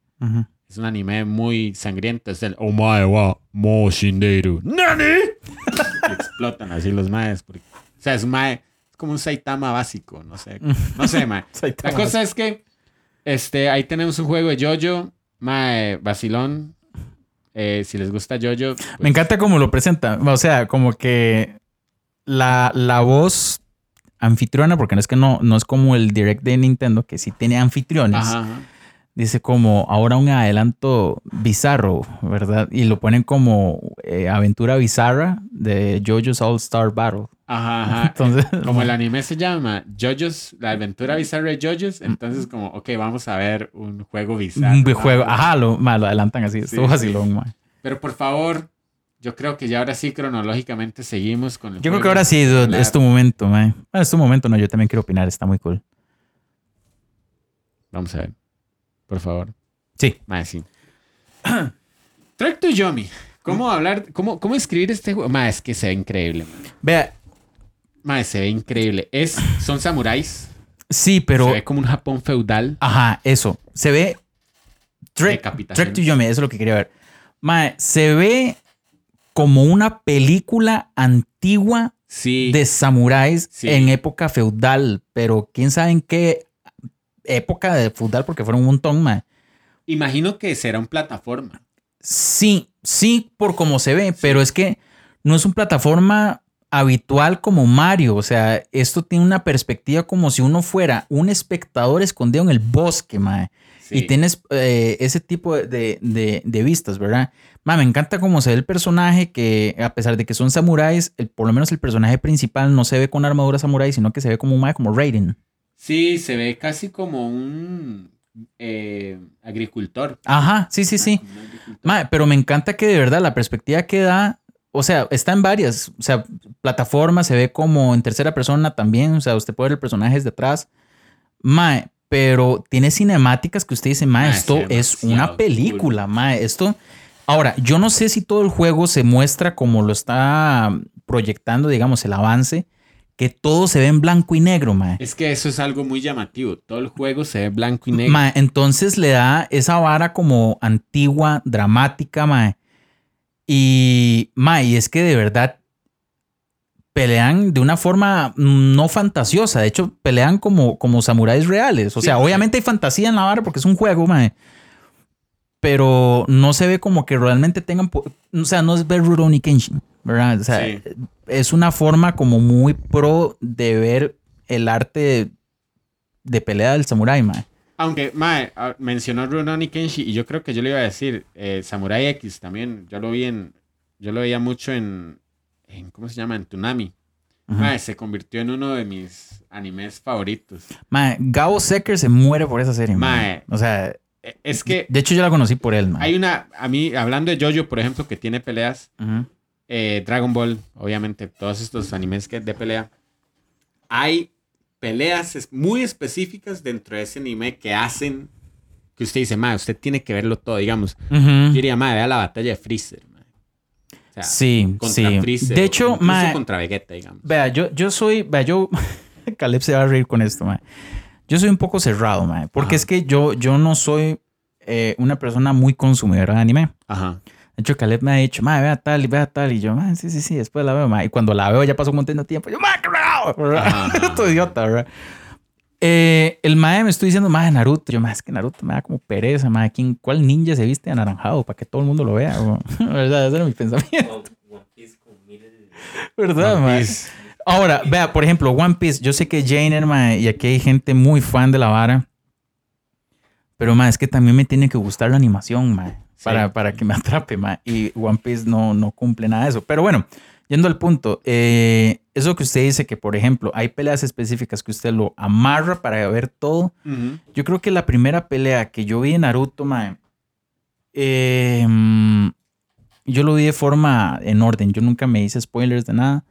Es un anime muy sangriento. Es el Omae wa mo shinderu. ¡Nani! Y explotan así los maes. porque- o sea, es un mae. Es como un Saitama básico. No sé. No sé, mae. La cosa es que este, ahí tenemos un juego de Jojo. Mae, vacilón. Eh, si les gusta Jojo. pues, Me encanta cómo lo presenta. O sea, como que la, la voz anfitriona, porque no es que no, no es como el direct de Nintendo, que sí tiene anfitriones. Ajá, ajá. Dice como ahora un adelanto bizarro, ¿verdad? Y lo ponen como eh, aventura bizarra de JoJo's All Star Battle. Ajá, ajá. Entonces, Como el anime se llama JoJo's, la aventura bizarra de JoJo's, entonces como, ok, vamos a ver un juego bizarro. un juego. Ah, Ajá, lo, ma, lo adelantan así. Sí, Estuvo sí. vacilón, ma. Pero por favor, yo creo que ya ahora sí cronológicamente seguimos con el Yo creo juego que ahora sí, hablar. es tu momento, ma. Bueno, es tu momento, no, yo también quiero opinar, está muy cool. Vamos a ver, por favor. Sí. Mae, sí. Track to Yomi. ¿Cómo hablar, cómo, cómo escribir este juego? Mae, es que se ve increíble. mae. Vea, Mae, se ve increíble. Es, son samuráis. sí, pero se ve como un Japón feudal. Ajá, eso. Se ve. Trek. Trek to Yomi, eso es lo que quería ver. Mae, se ve como una película antigua Sí. de samuráis Sí. en época feudal, pero quién sabe en qué época de feudal, porque fueron un montón, mae. Imagino que será un plataforma. Sí, sí, por cómo se ve, pero es que no es una plataforma habitual como Mario. O sea, esto tiene una perspectiva como si uno fuera un espectador escondido en el bosque, mae. Sí. Y tienes eh, ese tipo de, de- de vistas, ¿verdad? Ma, me encanta cómo se ve el personaje, que a pesar de que son samuráis, el- por lo menos el personaje principal no se ve con armadura samurái, sino que se ve como un mae como Raiden. Sí, se ve casi como un eh, agricultor. Ajá, sí, sí, sí. Ma, pero me encanta que de verdad la perspectiva que da, o sea, está en varias, o sea, plataformas, se ve como en tercera persona también, o sea, usted puede ver el personaje desde atrás. Ma, pero tiene cinemáticas que usted dice, ma, Ma, esto es una película, ma, esto... Ahora, yo no sé si todo el juego se muestra como lo está proyectando, digamos, el avance, que todo se ve en blanco y negro, ma. Es que eso es algo muy llamativo. Todo el juego se ve blanco y negro. Ma, entonces le da esa vara como antigua, dramática, ma. Y, ma, y es que de verdad pelean de una forma no fantasiosa. De hecho, pelean como, como samuráis reales. O Sí, sea, sí. obviamente hay fantasía en la vara porque es un juego, ma. Pero no se ve como que realmente tengan... O sea, no es ver Rurouni Kenshin, ¿verdad? O sea, Sí. es una forma como muy pro de ver el arte de pelea del samurái, ma. Aunque, Mae, ah, mencionó Rurouni Kenshi y yo creo que yo le iba a decir, eh, Samurai X también, yo lo vi en, yo lo veía mucho en, en ¿cómo se llama? En Tsunami. Mae, se convirtió en uno de mis animes favoritos. Mae, Gabo Secker se muere por esa serie, mae. Mae. O sea, Eh, Es que de hecho yo la conocí por él, mae. hay una, a mí, hablando de Jojo, por ejemplo, que tiene peleas, eh, Dragon Ball, obviamente, todos estos animes que de pelea, hay peleas muy específicas dentro de ese anime que hacen que usted dice, mae, usted tiene que verlo todo, digamos. Yo Ujú. diría, mae, vea la batalla de Freezer, mae. O sea, Sí, contra sí. Freezer. De hecho, mae, contra Vegeta, digamos. vea, yo, yo soy, vea, yo, Caleb se va a reír con esto, mae. Yo soy un poco cerrado, mae, porque Ajá. es que yo, yo no soy eh, una persona muy consumidora de anime. Ajá. De hecho, Caleb me ha dicho, mae, vea tal y vea tal. Y yo, mae, sí, sí, sí, después la veo, mae. Y cuando la veo ya pasó un montón de tiempo. Yo, qué ¿verdad? Esto idiota, ¿verdad? Eh, el mae me estoy diciendo, mae, Naruto. Yo, mae, es que Naruto me da como pereza, mae. ¿Quién, ¿Cuál ninja se viste anaranjado para que todo el mundo lo vea? ¿Verdad? Ese era mi pensamiento. ¿verdad, mae? Ahora, vea, por ejemplo, One Piece. Yo sé que Jane, mae, y aquí hay gente muy fan de la vara. Pero, mae, es que también me tiene que gustar la animación, mae. Sí. Para, para que me atrape, mae. Y One Piece no, no cumple nada de eso. Pero bueno, yendo al punto. eh, eso que usted dice que, por ejemplo, hay peleas específicas que usted lo amarra para ver todo. Yo creo que la primera pelea que yo vi en Naruto, mae, eh, mm, yo lo vi de forma en orden. Yo nunca me hice spoilers de nada.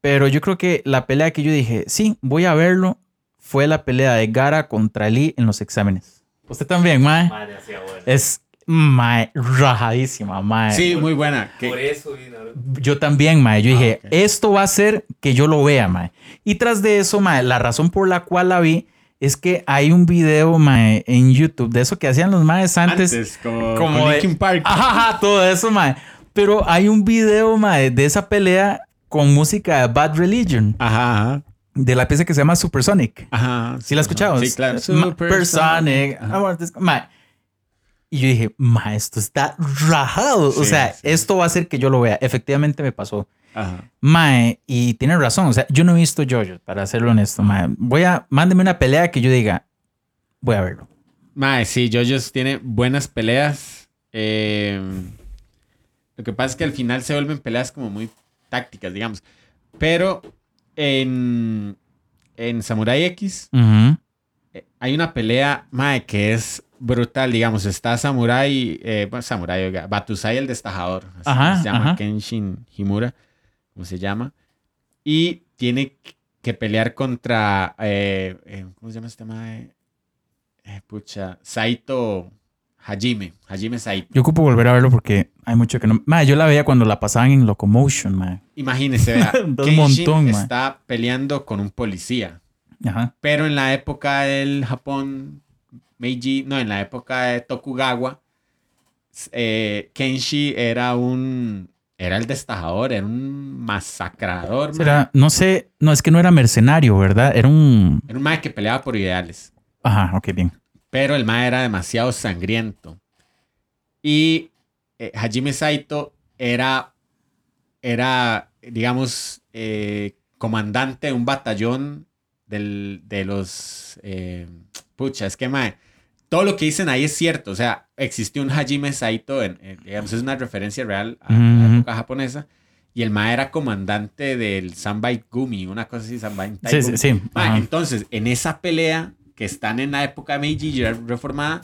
Pero yo creo que la pelea que yo dije, sí, voy a verlo, fue la pelea de Gara contra Lee en los exámenes. Usted también, mae. Madre. Es mae, rajadísima, mae. Sí, muy buena. Por eso vi Naruto. Yo también, mae. Yo Ah, dije, ok. esto va a hacer que yo lo vea, mae. Y tras de eso, mae, la razón por la cual la vi Es que hay un video, mae, en YouTube de eso que hacían los maes antes. Antes, como, como de- Linkin Park. Ajá, ajá, todo eso, mae. Pero hay un video, mae, de esa pelea con música de Bad Religion, Ajá, ajá. de la pieza que se llama Supersonic. Ajá. ¿Sí la has escuchado? Sí, claro. Supersonic. Ajá. Want this- Mae. Y yo dije, ma, esto está rajado. o sea, sí. esto va a hacer que yo lo vea. Efectivamente me pasó. Ajá. Mae, y tiene razón. O sea, yo no he visto Jojo, para serlo honesto, mae. Voy a, mándeme una pelea que yo diga, voy a verlo. Mae, sí, JoJo's tiene buenas peleas. Eh, lo que pasa es que al final se vuelven peleas como muy tácticas, digamos. Pero en, en Samurai X eh, hay una pelea, mae, que es brutal, digamos. Está Samurai, eh, bueno, Samurai, oiga, Batusai el Destajador. así Ajá, se llama ajá. Kenshin Himura, como se llama. Y tiene que pelear contra, eh, eh, ¿cómo se llama este? Eh, pucha, Saito Hajime, Hajime Saito. Yo ocupo volver a verlo porque hay mucho que no. Yo la veía cuando la pasaban en Locomotion, mae. Imagínese, vea, Un montón, está peleando con un policía. Ajá. Pero en la época del Japón Meiji, no, en la época de Tokugawa, eh, Kenshi era un, era el destajador, era un masacrador. Será, no sé, no, es que no era mercenario, ¿verdad? Era un. era un mae que peleaba por ideales, Ajá, ok, bien. pero el mae era demasiado sangriento. Y eh, Hajime Saito era, era digamos, eh, comandante de un batallón del- de los... eh, pucha, es que, mae, todo lo que dicen ahí es cierto. O sea, existió un Hajime Saito, en, en- digamos, es una referencia real a la Ujú. época japonesa. Y el mae era comandante del Sanbai Gumi, una cosa así, Sanbai Sí, sí, sí. Ajá. entonces, en esa pelea que están en la época Meiji ya reformada,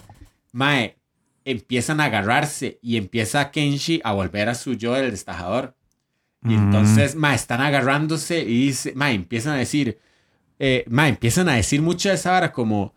Mae, empiezan a agarrarse y empieza Kenshi a volver a su yo del destajador. Y Mm. entonces, Mae, están agarrándose y dice, Mae, empiezan a decir, eh, Mae, empiezan a decir mucho de esa vara como,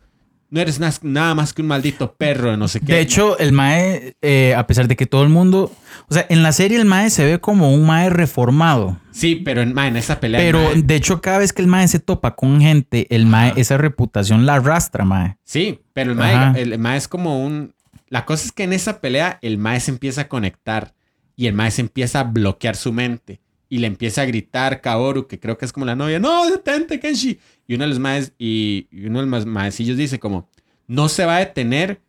no eres nada más que un maldito perro, no sé qué. De hecho, el Mae, eh, a pesar de que todo el mundo. O sea, en la serie el Mae se ve como un Mae reformado. sí, pero en, mae, en esa pelea. Pero mae, de hecho, cada vez que el Mae se topa con gente, el Mae, Ajá. esa reputación la arrastra, Mae. Sí, pero el mae, el mae es como un... La cosa es que en esa pelea el mae se empieza a conectar y el mae se empieza a bloquear su mente y le empieza a gritar Kaoru, que creo que es como la novia, no, detente, Kenshi. Y uno de los maes, y, uno de los maecillos dice como, no se va a detener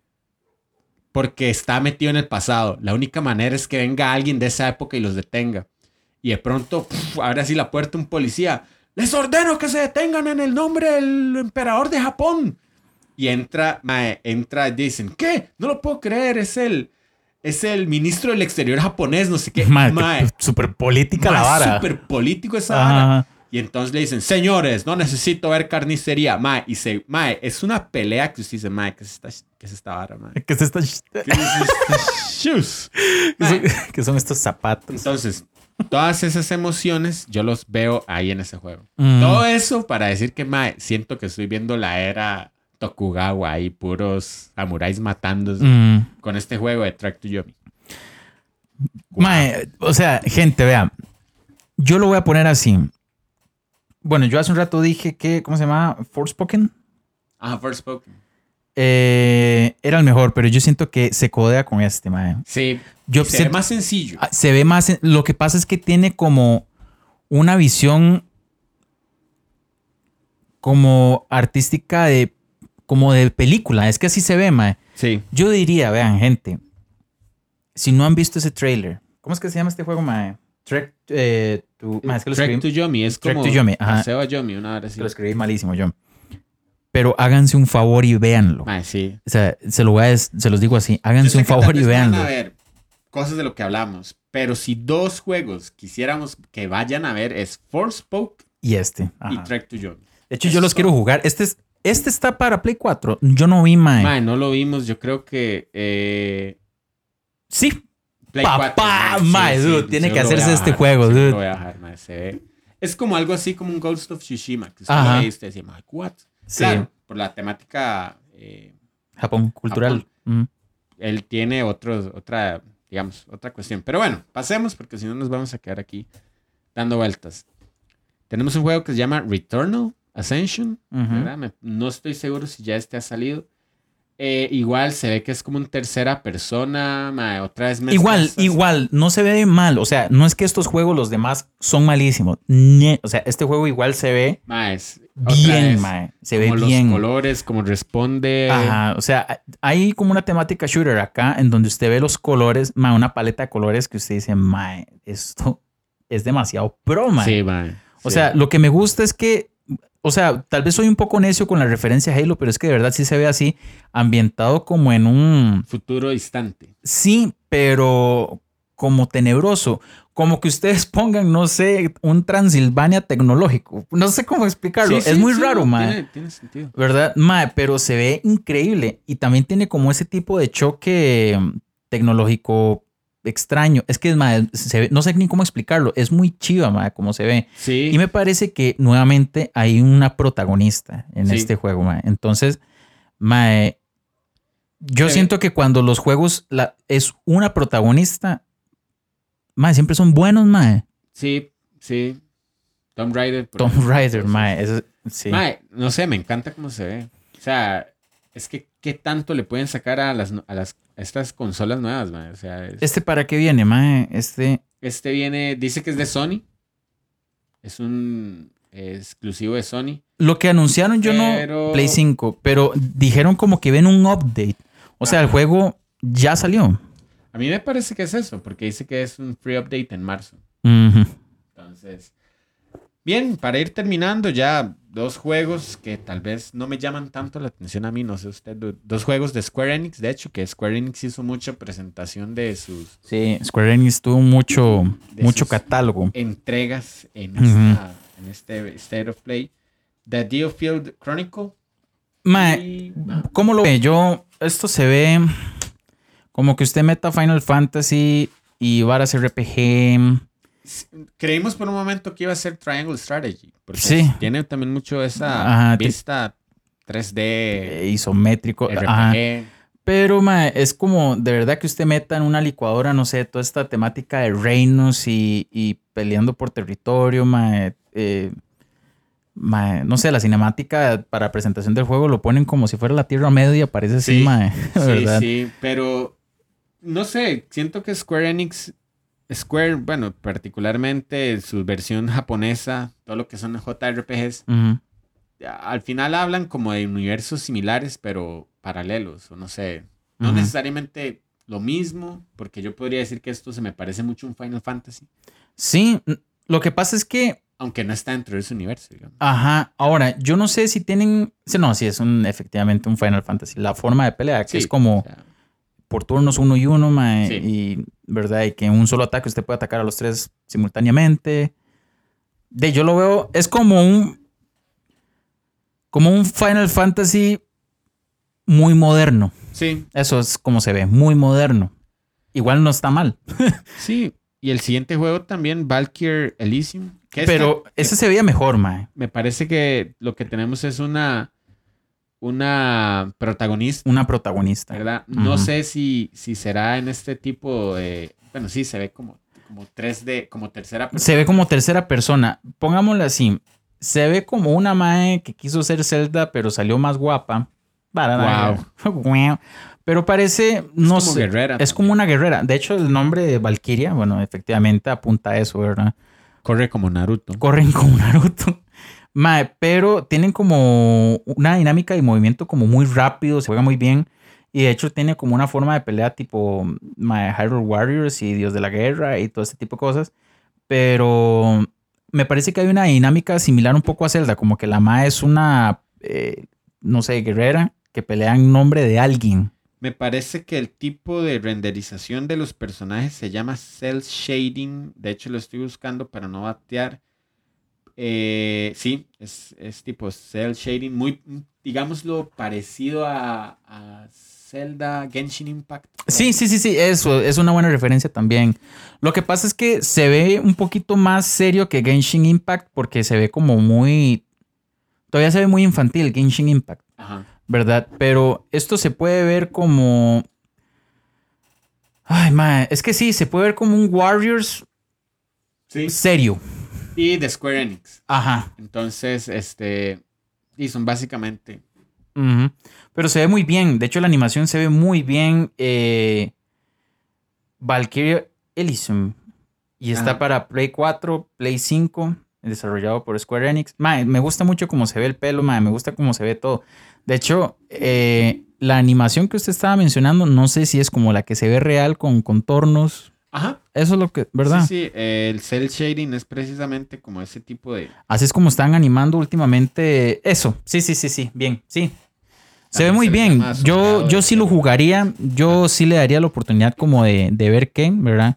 porque está metido en el pasado. La única manera es que venga alguien de esa época y los detenga. Y de pronto, puf, abre así la puerta un policía. Les ordeno que se detengan en el nombre del emperador de Japón. Y entra, mae, entra, dicen, ¿qué? No lo puedo creer, es el, es el ministro del exterior japonés, no sé qué. Mae, Mae, súper política la vara. súper político esa vara. Y entonces le dicen, señores, no necesito ver carnicería. Mae, y se, mae, es una pelea que usted dice, mae, ¿qué es esta, qué es esta vara, mae? ¿Qué es esta- ¿Qué es shoes? que son estos zapatos? Entonces, todas esas emociones yo los veo ahí en ese juego. Mm. Todo eso para decir que, mae, siento que estoy viendo la era Tokugawa ahí, puros samuráis matándose Mm. con este juego de Track to Yomi. Mae, o sea, gente, vea. Yo lo voy a poner así. Bueno, yo hace un rato dije que, ¿cómo se llama? Forspoken. Ah, First Spoken. Eh, era el mejor, pero yo siento que se codea con este, mae. Sí, Yo se ve siento- más sencillo. Ah, se ve más. Lo que pasa es que tiene como una visión como artística de como de película. Es que así se ve, mae. Sí. Yo diría, vean, gente, si no han visto ese trailer, ¿cómo es que se llama este juego, mae? Trek eh, to- mae, es que lo escribí, to Yomi es Trek como to Yomi, ajá. Paseo a Yomi, una hora así. lo escribí malísimo yo. Pero háganse un favor y véanlo. Mae, sí. O sea, se, lo voy a se los digo así, háganse un favor y vez no van véanlo. a ver cosas de lo que hablamos, pero si dos juegos quisiéramos que vayan a ver es Forspoke Y este. y. Track to Yomi. De hecho, yo los quiero jugar. Este, es, este está para Play 4. Yo no vi, mae. Mae, no lo vimos, yo creo que eh, Sí. Play Papá, 4, mae, dude, tiene sí que hacerse este bajar, juego, sí dude. lo voy a bajar, mae, se ve. Es como algo así como un Ghost of Tsushima, que usted usted dice, mae, what? Sí. Claro, por la temática, eh, Japón, cultural. Mm. él tiene otros, otra, digamos, otra cuestión. Pero bueno, pasemos porque si no nos vamos a quedar aquí dando vueltas. Tenemos un juego que se llama Returnal. Ascension, Ujú. ¿verdad? Me- no estoy seguro si ya este ha salido. Eh, igual se ve que es como en tercera persona, mae, otra vez mezcla Igual, estas- igual, no se ve mal. O sea, no es que estos juegos, los demás, son malísimos. Nie- O sea, este juego igual se ve Mae, es- bien, vez, mae. Se ve como bien. los colores, como responde. Ajá, o sea, hay como una temática shooter acá en donde usted ve los colores, mae, una paleta de colores que usted dice, mae, esto es demasiado pro, mae. Sí, mae. O sí. sea, lo que me gusta es que, o sea, tal vez soy un poco necio con la referencia a Halo, pero es que de verdad sí se ve así, ambientado como en un... futuro distante. Sí, pero como tenebroso. Como que ustedes pongan, no sé, un Transilvania tecnológico. No sé cómo explicarlo. Sí, es muy sí, raro, mae. Tiene, tiene sentido. ¿Verdad? Mae, pero se ve increíble. Y también tiene como ese tipo de choque tecnológico extraño. Es que, mae, se ve- no sé ni cómo explicarlo. Es muy chiva, mae, como se ve. Sí. Y me parece que nuevamente hay una protagonista en Sí. este juego, mae. Entonces, mae, yo siento que cuando los juegos la, es una protagonista, mae, siempre son buenos, mae. Sí, sí. Por Tomb ejemplo. Raider, mae. sí. Mae, no sé, me encanta cómo se ve. O sea, es que qué tanto le pueden sacar a las, a las a estas consolas nuevas. O sea, es- ¿Este para qué viene, mae? Este... este viene, dice que es de Sony. Es un exclusivo de Sony. Lo que anunciaron yo Pero- no Play 5, pero dijeron como que ven un update. O sea, el juego ya salió. A mí me parece que es eso, porque dice que es un free update en marzo. Entonces, bien, para ir terminando ya, dos juegos que tal vez no me llaman tanto la atención a mí, no sé usted, do- dos juegos de Square Enix, de hecho, que Square Enix hizo mucha presentación de sus Sí, Square Enix tuvo mucho, mucho catálogo. entregas en, esta- en este State of Play. The Dealfield Chronicle. Mae, y- ¿cómo lo ve? Yo, esto se ve como que usted meta Final Fantasy y varas RPG. Creímos por un momento que iba a ser Triangle Strategy, porque Sí. tiene también mucho esa Ajá, vista 3D, eh, isométrico. RPG. Ajá. Pero, es como de verdad que usted meta en una licuadora, no sé, toda esta temática de reinos y, y peleando por territorio, eh, no sé, la cinemática para presentación del juego lo ponen como si fuera la Tierra Media, parece así, Sí, mae, Sí, ¿verdad? sí, pero no sé, siento que Square Enix, Square, bueno, particularmente su versión japonesa, todo lo que son JRPGs, al final hablan como de universos similares, pero paralelos, o no sé, no Ujú. necesariamente lo mismo, porque yo podría decir que esto se me parece mucho a un Final Fantasy, Sí, lo que pasa es que aunque no está dentro de ese universo, digamos. Ajá, ahora, yo no sé si tienen, no, sí es un, efectivamente un Final Fantasy, la forma de pelea, que Sí, es como o sea, por turnos uno y uno, mae, Sí. y verdad, y que en un solo ataque usted puede atacar a los tres simultáneamente. De yo lo veo, es como un, como un Final Fantasy muy moderno. sí, Eso es como se ve, muy moderno. Igual no está mal, sí. Y el siguiente juego también, Valkyrie Elysium. que pero ese se veía mejor, mae. me parece que lo que tenemos es una, una protagonista, Una protagonista. ¿verdad? No sé si, si será en este tipo de... Bueno, sí, se ve como, como 3D, como tercera persona. Se ve como tercera persona. Pongámoslo así. Se ve como una mae que quiso ser Zelda, pero salió más guapa. Wow. Pero parece, no como sé. guerrera Es como una guerrera. De hecho, el nombre de Valkyria, bueno, efectivamente apunta a eso, ¿verdad? Corre como Naruto. Corren como Naruto. Pero tienen como una dinámica de movimiento como muy rápido, se juega muy bien. Y de hecho tiene como una forma de pelea tipo mae, Hyrule Warriors y Dios de la Guerra y todo este tipo de cosas. Pero me parece que hay una dinámica similar un poco a Zelda, como que la Mae es una, eh, no sé, guerrera que pelea en nombre de alguien. Me parece que el tipo de renderización de los personajes se llama cel shading. De hecho, lo estoy buscando para no batear. Eh, sí, es, es tipo cel shading, muy, digámoslo, parecido a, a Zelda Genshin Impact. Sí, sí, sí, sí, eso es una buena referencia también. Lo que pasa es que se ve un poquito más serio que Genshin Impact porque se ve como muy... Todavía se ve muy infantil Genshin Impact, Ajá. ¿verdad? Pero esto se puede ver como... Ay, man, es que sí, se puede ver como un Warriors Sí. serio. Y de Square Enix. Ajá. Entonces, este, Y son básicamente. Pero se ve muy bien. De hecho, la animación se ve muy bien. Eh, Valkyria Elysium. Y está Ajá. para Play 4, Play 5, desarrollado por Square Enix. Me gusta mucho cómo se ve el pelo, mae, me gusta cómo se ve todo. De hecho, eh, la animación que usted estaba mencionando, no sé si es como la que se ve real con contornos. Ajá. Eso es lo que, ¿verdad? Sí, sí. el cel shading es precisamente como ese tipo de. Así es como están animando últimamente eso. Sí, sí, sí, sí. Bien, sí. Se ve También muy se bien. Yo, yo sí lo jugaría. Yo sí le daría la oportunidad como de, de ver qué, ¿verdad?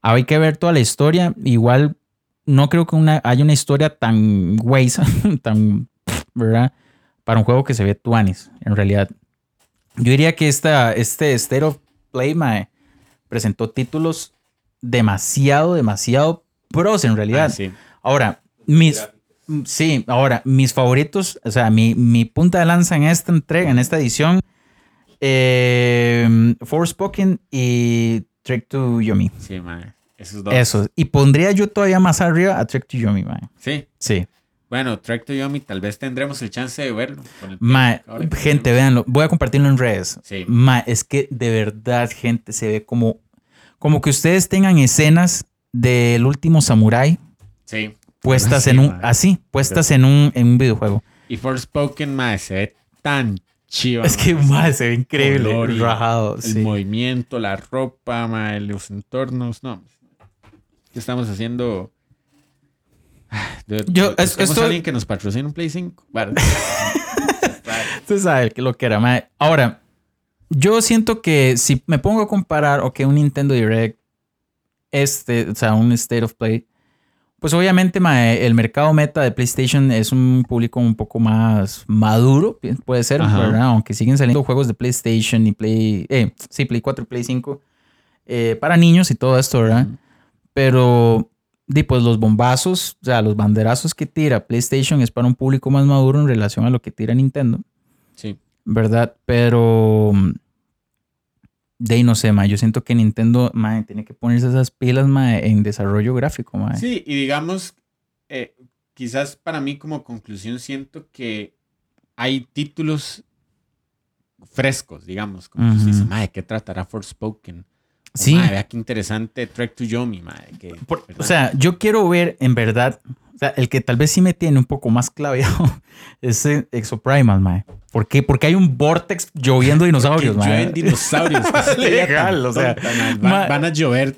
Hay que ver toda la historia. Igual no creo que una, haya una historia tan güeyza, tan, ¿verdad? Para un juego que se ve tuanis, en realidad. Yo diría que esta, este State of Play mae, presentó títulos demasiado, demasiado pros en realidad. Ah, sí. Ahora, mis, Sí, ahora, mis favoritos, o sea, mi, mi punta de lanza en esta entrega, en esta edición, eh, Forspoken y Trek to Yomi. Sí, mae. Esos dos. Eso. Y pondría yo todavía más arriba a Trek to Yomi, mae. Sí. Sí. Bueno, Track to Yomi, tal vez tendremos el chance de verlo. que gente, véanlo. Voy a compartirlo en redes. Sí. Mae, es que de verdad, gente, se ve como, como que ustedes tengan escenas del último Samurai Sí. puestas Sí, en un, así, puestas en un, en un videojuego. Y Forspoken, mae, se ve tan chido. Es que, mae, se ve increíble, Color y rajado. El sí. movimiento, la ropa, los entornos. No. ¿Qué estamos haciendo? De- Yo- es- esto- alguien que nos patrocine un Play 5. Vale. Usted sabe que lo que era, mae. Ahora, yo siento que si me pongo a comparar, o que un Nintendo Direct, este, o sea, un State of Play, pues obviamente mae, el mercado meta de PlayStation es un público un poco más maduro, puede ser. ¿verdad? Aunque siguen saliendo juegos de PlayStation y Play, eh, sí, Play 4 y Play 5 eh, para niños y todo esto, ¿verdad? Pero, di, pues los bombazos, o sea, los banderazos que tira PlayStation es para un público más maduro en relación a lo que tira Nintendo. Sí. ¿Verdad? Pero mm, de ahí no sé, ma, yo siento que Nintendo, ma, tiene que ponerse esas pilas, ma, en desarrollo gráfico, ma. Sí, y digamos, eh, quizás para mí como conclusión siento que hay títulos frescos, digamos, como Ujú. se dice, madre, ¿qué tratará Forspoken? Sí. "Mae, vea qué interesante Trek to Yomi, madre. que- Por- o sea, yo quiero ver en verdad, o sea, el que tal vez sí me tiene un poco más claveado es eh, Exoprimal, ma. ¿Por qué? Porque hay un vortex lloviendo dinosaurios, que ma. llueven dinosaurios. Legal, o sea, mae. van, van a llover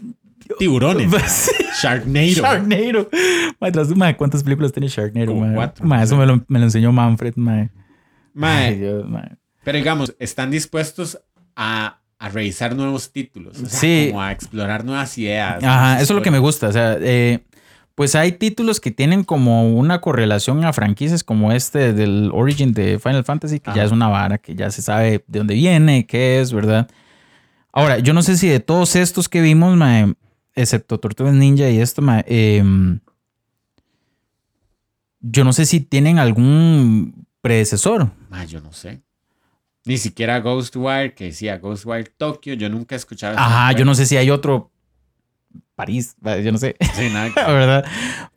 tiburones. Sharknado. Sharknado. Ma, tras- ma, ¿cuántas películas tiene Sharknado, Como ma? cuatro, eso me lo, me lo enseñó Manfred, ma. Mae, Ay, Dios, ma. Pero digamos, están dispuestos a, a revisar nuevos títulos. O sea, Sí. como a explorar nuevas ideas. Ajá, eso es lo que me gusta. O sea, eh, pues hay títulos que tienen como una correlación a franquicias como este del Origin de Final Fantasy, que ya es una vara, que ya se sabe de dónde viene, qué es, ¿verdad? Ahora, yo no sé si de todos estos que vimos, excepto Tortugas Ninja y esto, em, yo no sé si tienen algún predecesor. Yo no sé. Ni siquiera Ghostwire, que decía Ghostwire Tokyo, yo nunca he escuchado. Ajá, yo no sé si hay otro París, yo no sé, Sí, nada que- ¿verdad?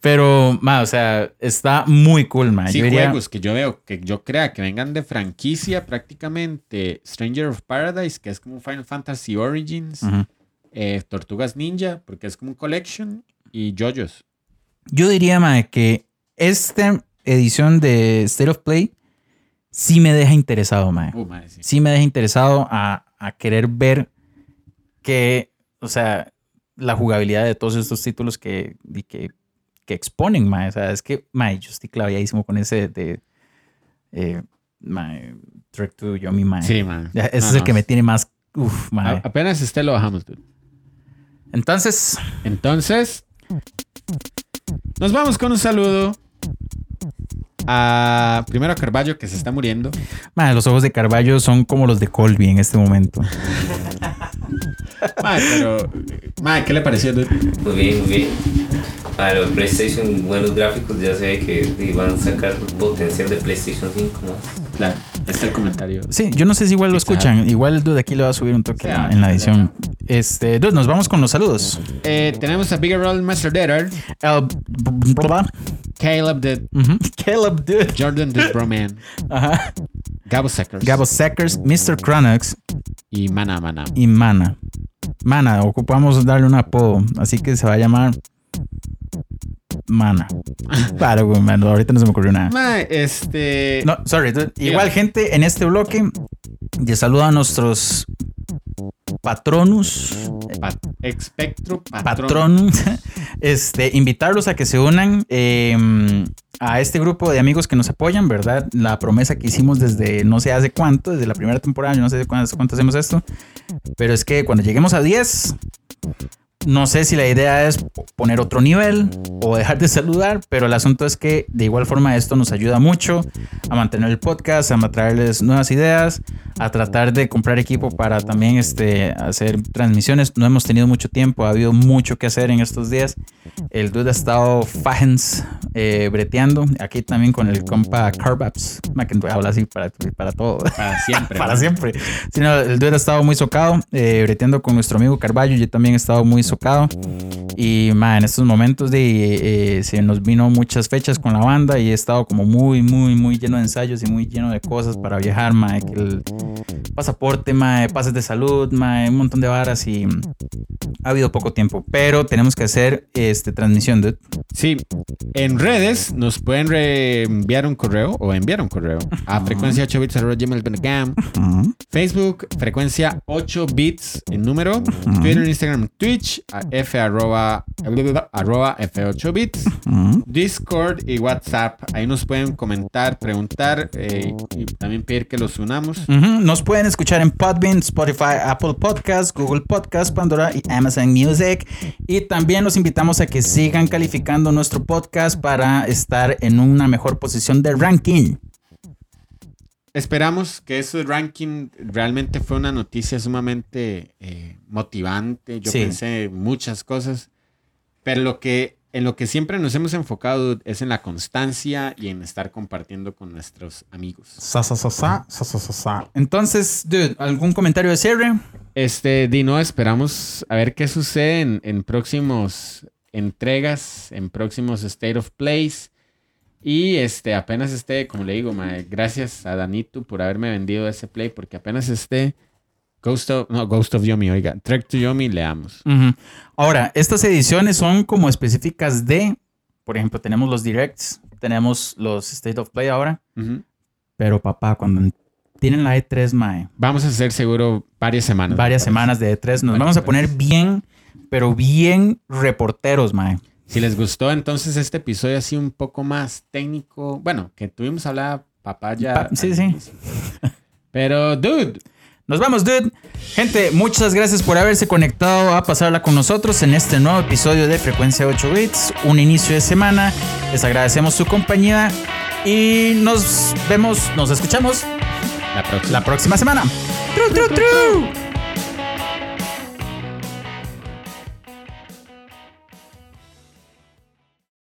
Pero, mae, o sea, está muy cool, mae. Sí, Yo diría- juegos que yo veo, que yo crea que vengan de franquicia prácticamente. Stranger of Paradise, que es como Final Fantasy Origins. Eh, Tortugas Ninja, porque es como un collection. Y JoJo's. Yo diría, mae, que esta edición de State of Play sí me deja interesado, mae. Uh, mae, sí. Sí me deja interesado a, a querer ver que, o sea, la jugabilidad de todos estos títulos que, que, que exponen, mae. O sea, es que, mae, yo estoy claviadísimo con ese de, eh, mae, Trek to Yomi, mae. Sí, man. Ya, Ese No, es el no, que me tiene más, uff, mae. a- Apenas este lo bajamos, dude. Entonces, Entonces, nos vamos con un saludo a primero a Carballo que se está muriendo. mae, los ojos de Carballo son como los de Colby en este momento. Mae, pero, mae, ¿qué le pareció? dude? Muy bien, muy bien. Para los PlayStation, buenos gráficos, ya se ve que iban a sacar potencial de PlayStation 5 más. Claro, este es el comentario. Sí, yo no sé si igual lo escuchan. Igual el dude aquí le va a subir un toque Sí, en la- edición. Este, dude, nos vamos con los saludos. Eh, tenemos a Bigger Roll Master Data. El- Caleb Ujú. Caleb Dude. Jordan did Broman, Ajá. Gabo Seckers Gabo Seckers, Mr. Chronix y Mana Mana. y Mana. Mana, ocupamos darle un apodo, así que se va a llamar Mana. Claro, güey, man, ahorita no se me ocurrió nada. Mae, este. No, sorry. Igual, gente, en este bloque, y saludo a nuestros patronus, pa- Expectro Patrón. patrón, este, invitarlos a que se unan eh, a este grupo de amigos que nos apoyan, ¿verdad? La promesa que hicimos desde no sé hace cuánto, desde la primera temporada, yo no sé cuánto, cuánto hacemos esto, pero es que cuando lleguemos a 10, no sé si la idea es poner otro nivel o dejar de saludar, pero el asunto es que de igual forma esto nos ayuda mucho a mantener el podcast, a traerles nuevas ideas, a tratar de comprar equipo para también este, hacer transmisiones. No hemos tenido mucho tiempo, ha habido mucho que hacer en estos días. El dude ha estado fajens eh, breteando, aquí también con el compa Carbaps, que habla así para, para todo. Para siempre. Para ¿no? siempre. Sí, no, el dude ha estado muy socado, eh, breteando con nuestro amigo Carballo. Yo también he estado muy socado. Y ma, en estos momentos de, eh, se nos vino muchas fechas con la banda y he estado como muy, muy, muy lleno de ensayos y muy lleno de cosas para viajar. Ma, que el pasaporte, ma, pases de salud, ma, un montón de varas y ha habido poco tiempo. Pero tenemos que hacer este, transmisión, dude. Sí, en redes nos pueden enviar un correo o enviar un correo a frecuencia 8 bits Facebook, frecuencia 8 bits en número, Twitter, Instagram, Twitch, f arroba, arroba f8 bits, Discord y WhatsApp. Ahí nos pueden comentar, preguntar eh, y también pedir que los unamos. Nos pueden escuchar en Podbean, Spotify, Apple Podcasts, Google Podcasts, Pandora y Amazon Music. Y también los invitamos a que sigan calificando nuestro podcast para estar en una mejor posición de ranking. Esperamos que ese ranking realmente fue una noticia sumamente eh, motivante. Yo Sí. pensé muchas cosas, pero lo que en lo que siempre nos hemos enfocado es en la constancia y en estar compartiendo con nuestros amigos. Sa, sa, sa, sa, sa, sa, sa, sa. Entonces, dude, ¿algún comentario de cierre? Este, Dino, esperamos a ver qué sucede en, en próximos entregas, en próximos State of Plays. Y este, apenas esté, como le digo, mae, gracias a Danito por haberme vendido ese play, porque apenas esté Ghost of, no, Ghost of Yomi, oiga, Trek to Yomi, leamos. Ahora, estas ediciones son como específicas de, por ejemplo, tenemos los directs, tenemos los State of Play ahora, pero papá, cuando tienen la E3, mae, Vamos a hacer seguro varias semanas. varias semanas de E3, nos Varias vamos a poner bien, pero bien reporteros, mae. Si les gustó entonces este episodio así un poco más técnico, bueno, que tuvimos hablada papaya. Pa- sí, sí. Pero, dude, Nos vamos, dude. Gente, muchas gracias por haberse conectado a pasarla con nosotros en este nuevo episodio de Frecuencia 8 Bits. Un inicio de semana. Les agradecemos su compañía y nos vemos, nos escuchamos la próxima. la próxima semana. Tru, tru, tru.